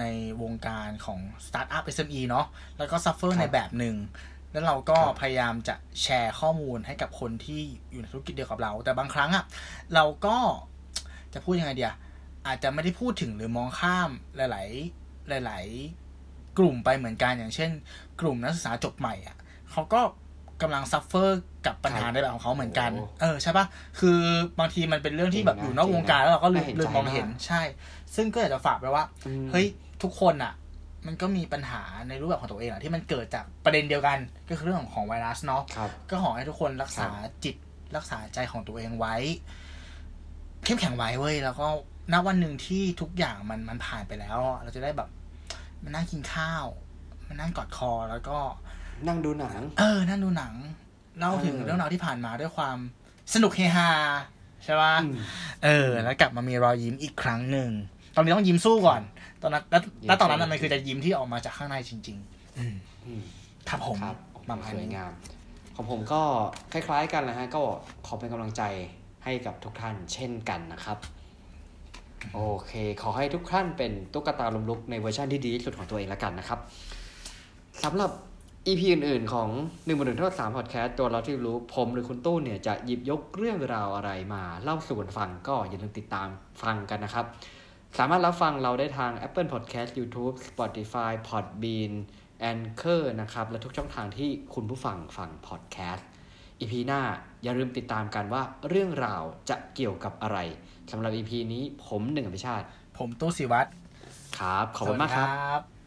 ในวงการของสตาร์ทอัพ SME เนาะแล้วก็ suffer ครับในแบบหนึ่งแล้วเราก็ครับพยายามจะแชร์ข้อมูลให้กับคนที่อยู่ในธุรกิจเดียวกับเรา แต่บางครั้งอะเราก็จะพูดยังไงดีอะอาจจะไม่ได้พูดถึงหรือมองข้ามหลาย ๆ หลาย ๆ กลุ่มไปเหมือนกันอย่างเช่น กลุ่มนักศึกษาจบใหม่อะเขาก็กำลังซัฟเฟอร์กับปัญหาครับในแบบของเขาเหมือนกันโอ้เออใช่ปะคือบางทีมันเป็นเรื่องที่แบบจริงนะอยู่นอกวงการแล้วเราก็ลืมน่าเห็นลืมมองใจมากเห็นใช่ ซึ่งก็อยากจะฝากไปว่าอืมเฮ้ยทุกคนอะ มันก็มีปัญหาในรูปแบบของตัวเองอะที่มันเกิดจากประเด็นเดียวกันก็คือเรื่องของของไวรัสเนาะครับก็ขอให้ทุกคนรักษาจิตรักษาใจของตัวเองไว้ เข้มแข็งไว้เว้ยแล้วก็ณวันหนึ่งที่ทุกอย่างมันมันผ่านไปแล้วอะเราจะได้แบบมานั่งกินข้าวมานั่งกอดคอแล้วก็ นั่งดูหนัง เออ นั่งดูหนังเล่าถึงเออเรื่องราวที่ผ่านมาด้วยความสนุกเฮฮาใช่ปะอืมเออ แล้วกลับมามีรอยยิ้มอีกครั้งหนึ่ง ตอนนี้ต้องยิ้มสู้ก่อน ตอนนั้นแล้วแล้วตอนนั้นน่ะมันคือจะยิ้มที่ออกมาจากข้างในจริงๆอืมอืมครับผมครับประมาณสวยนี้งาม ของผมก็คล้าย ๆ กันนะฮะ ก็ขอเป็นกำลังใจให้กับทุกท่านเช่นกันนะครับ โอเค ขอให้ทุกท่านเป็นตุ๊กตาลมลุกในเวอร์ชันที่ดีที่สุดของตัวเองแล้วกันนะครับสำหรับ EP อื่นๆ ของ1นึ่งบนหนึ่งทอดสามพอดแคสต์ตัวเราที่รู้ผมหรือคุณตู้เนี่ยจะหยิบยกเรื่องราวอะไรมาเล่าสู่กันฟังก็อย่าลืมติดตามฟังกันนะครับ สามารถรับฟังเราได้ทาง Apple Podcast YouTube Spotify Podbean Anchor นะครับ และทุกช่องทางที่คุณผู้ฟังฟัง podcast EP หน้าอย่าลืมติดตามกันว่าเรื่องราวจะเกี่ยวกับอะไรสำหรับ EP นี้ผมหนึ่งอภิชาติ ผมตู้สิวัตรครับ ขอบคุณมากครับสวัสดี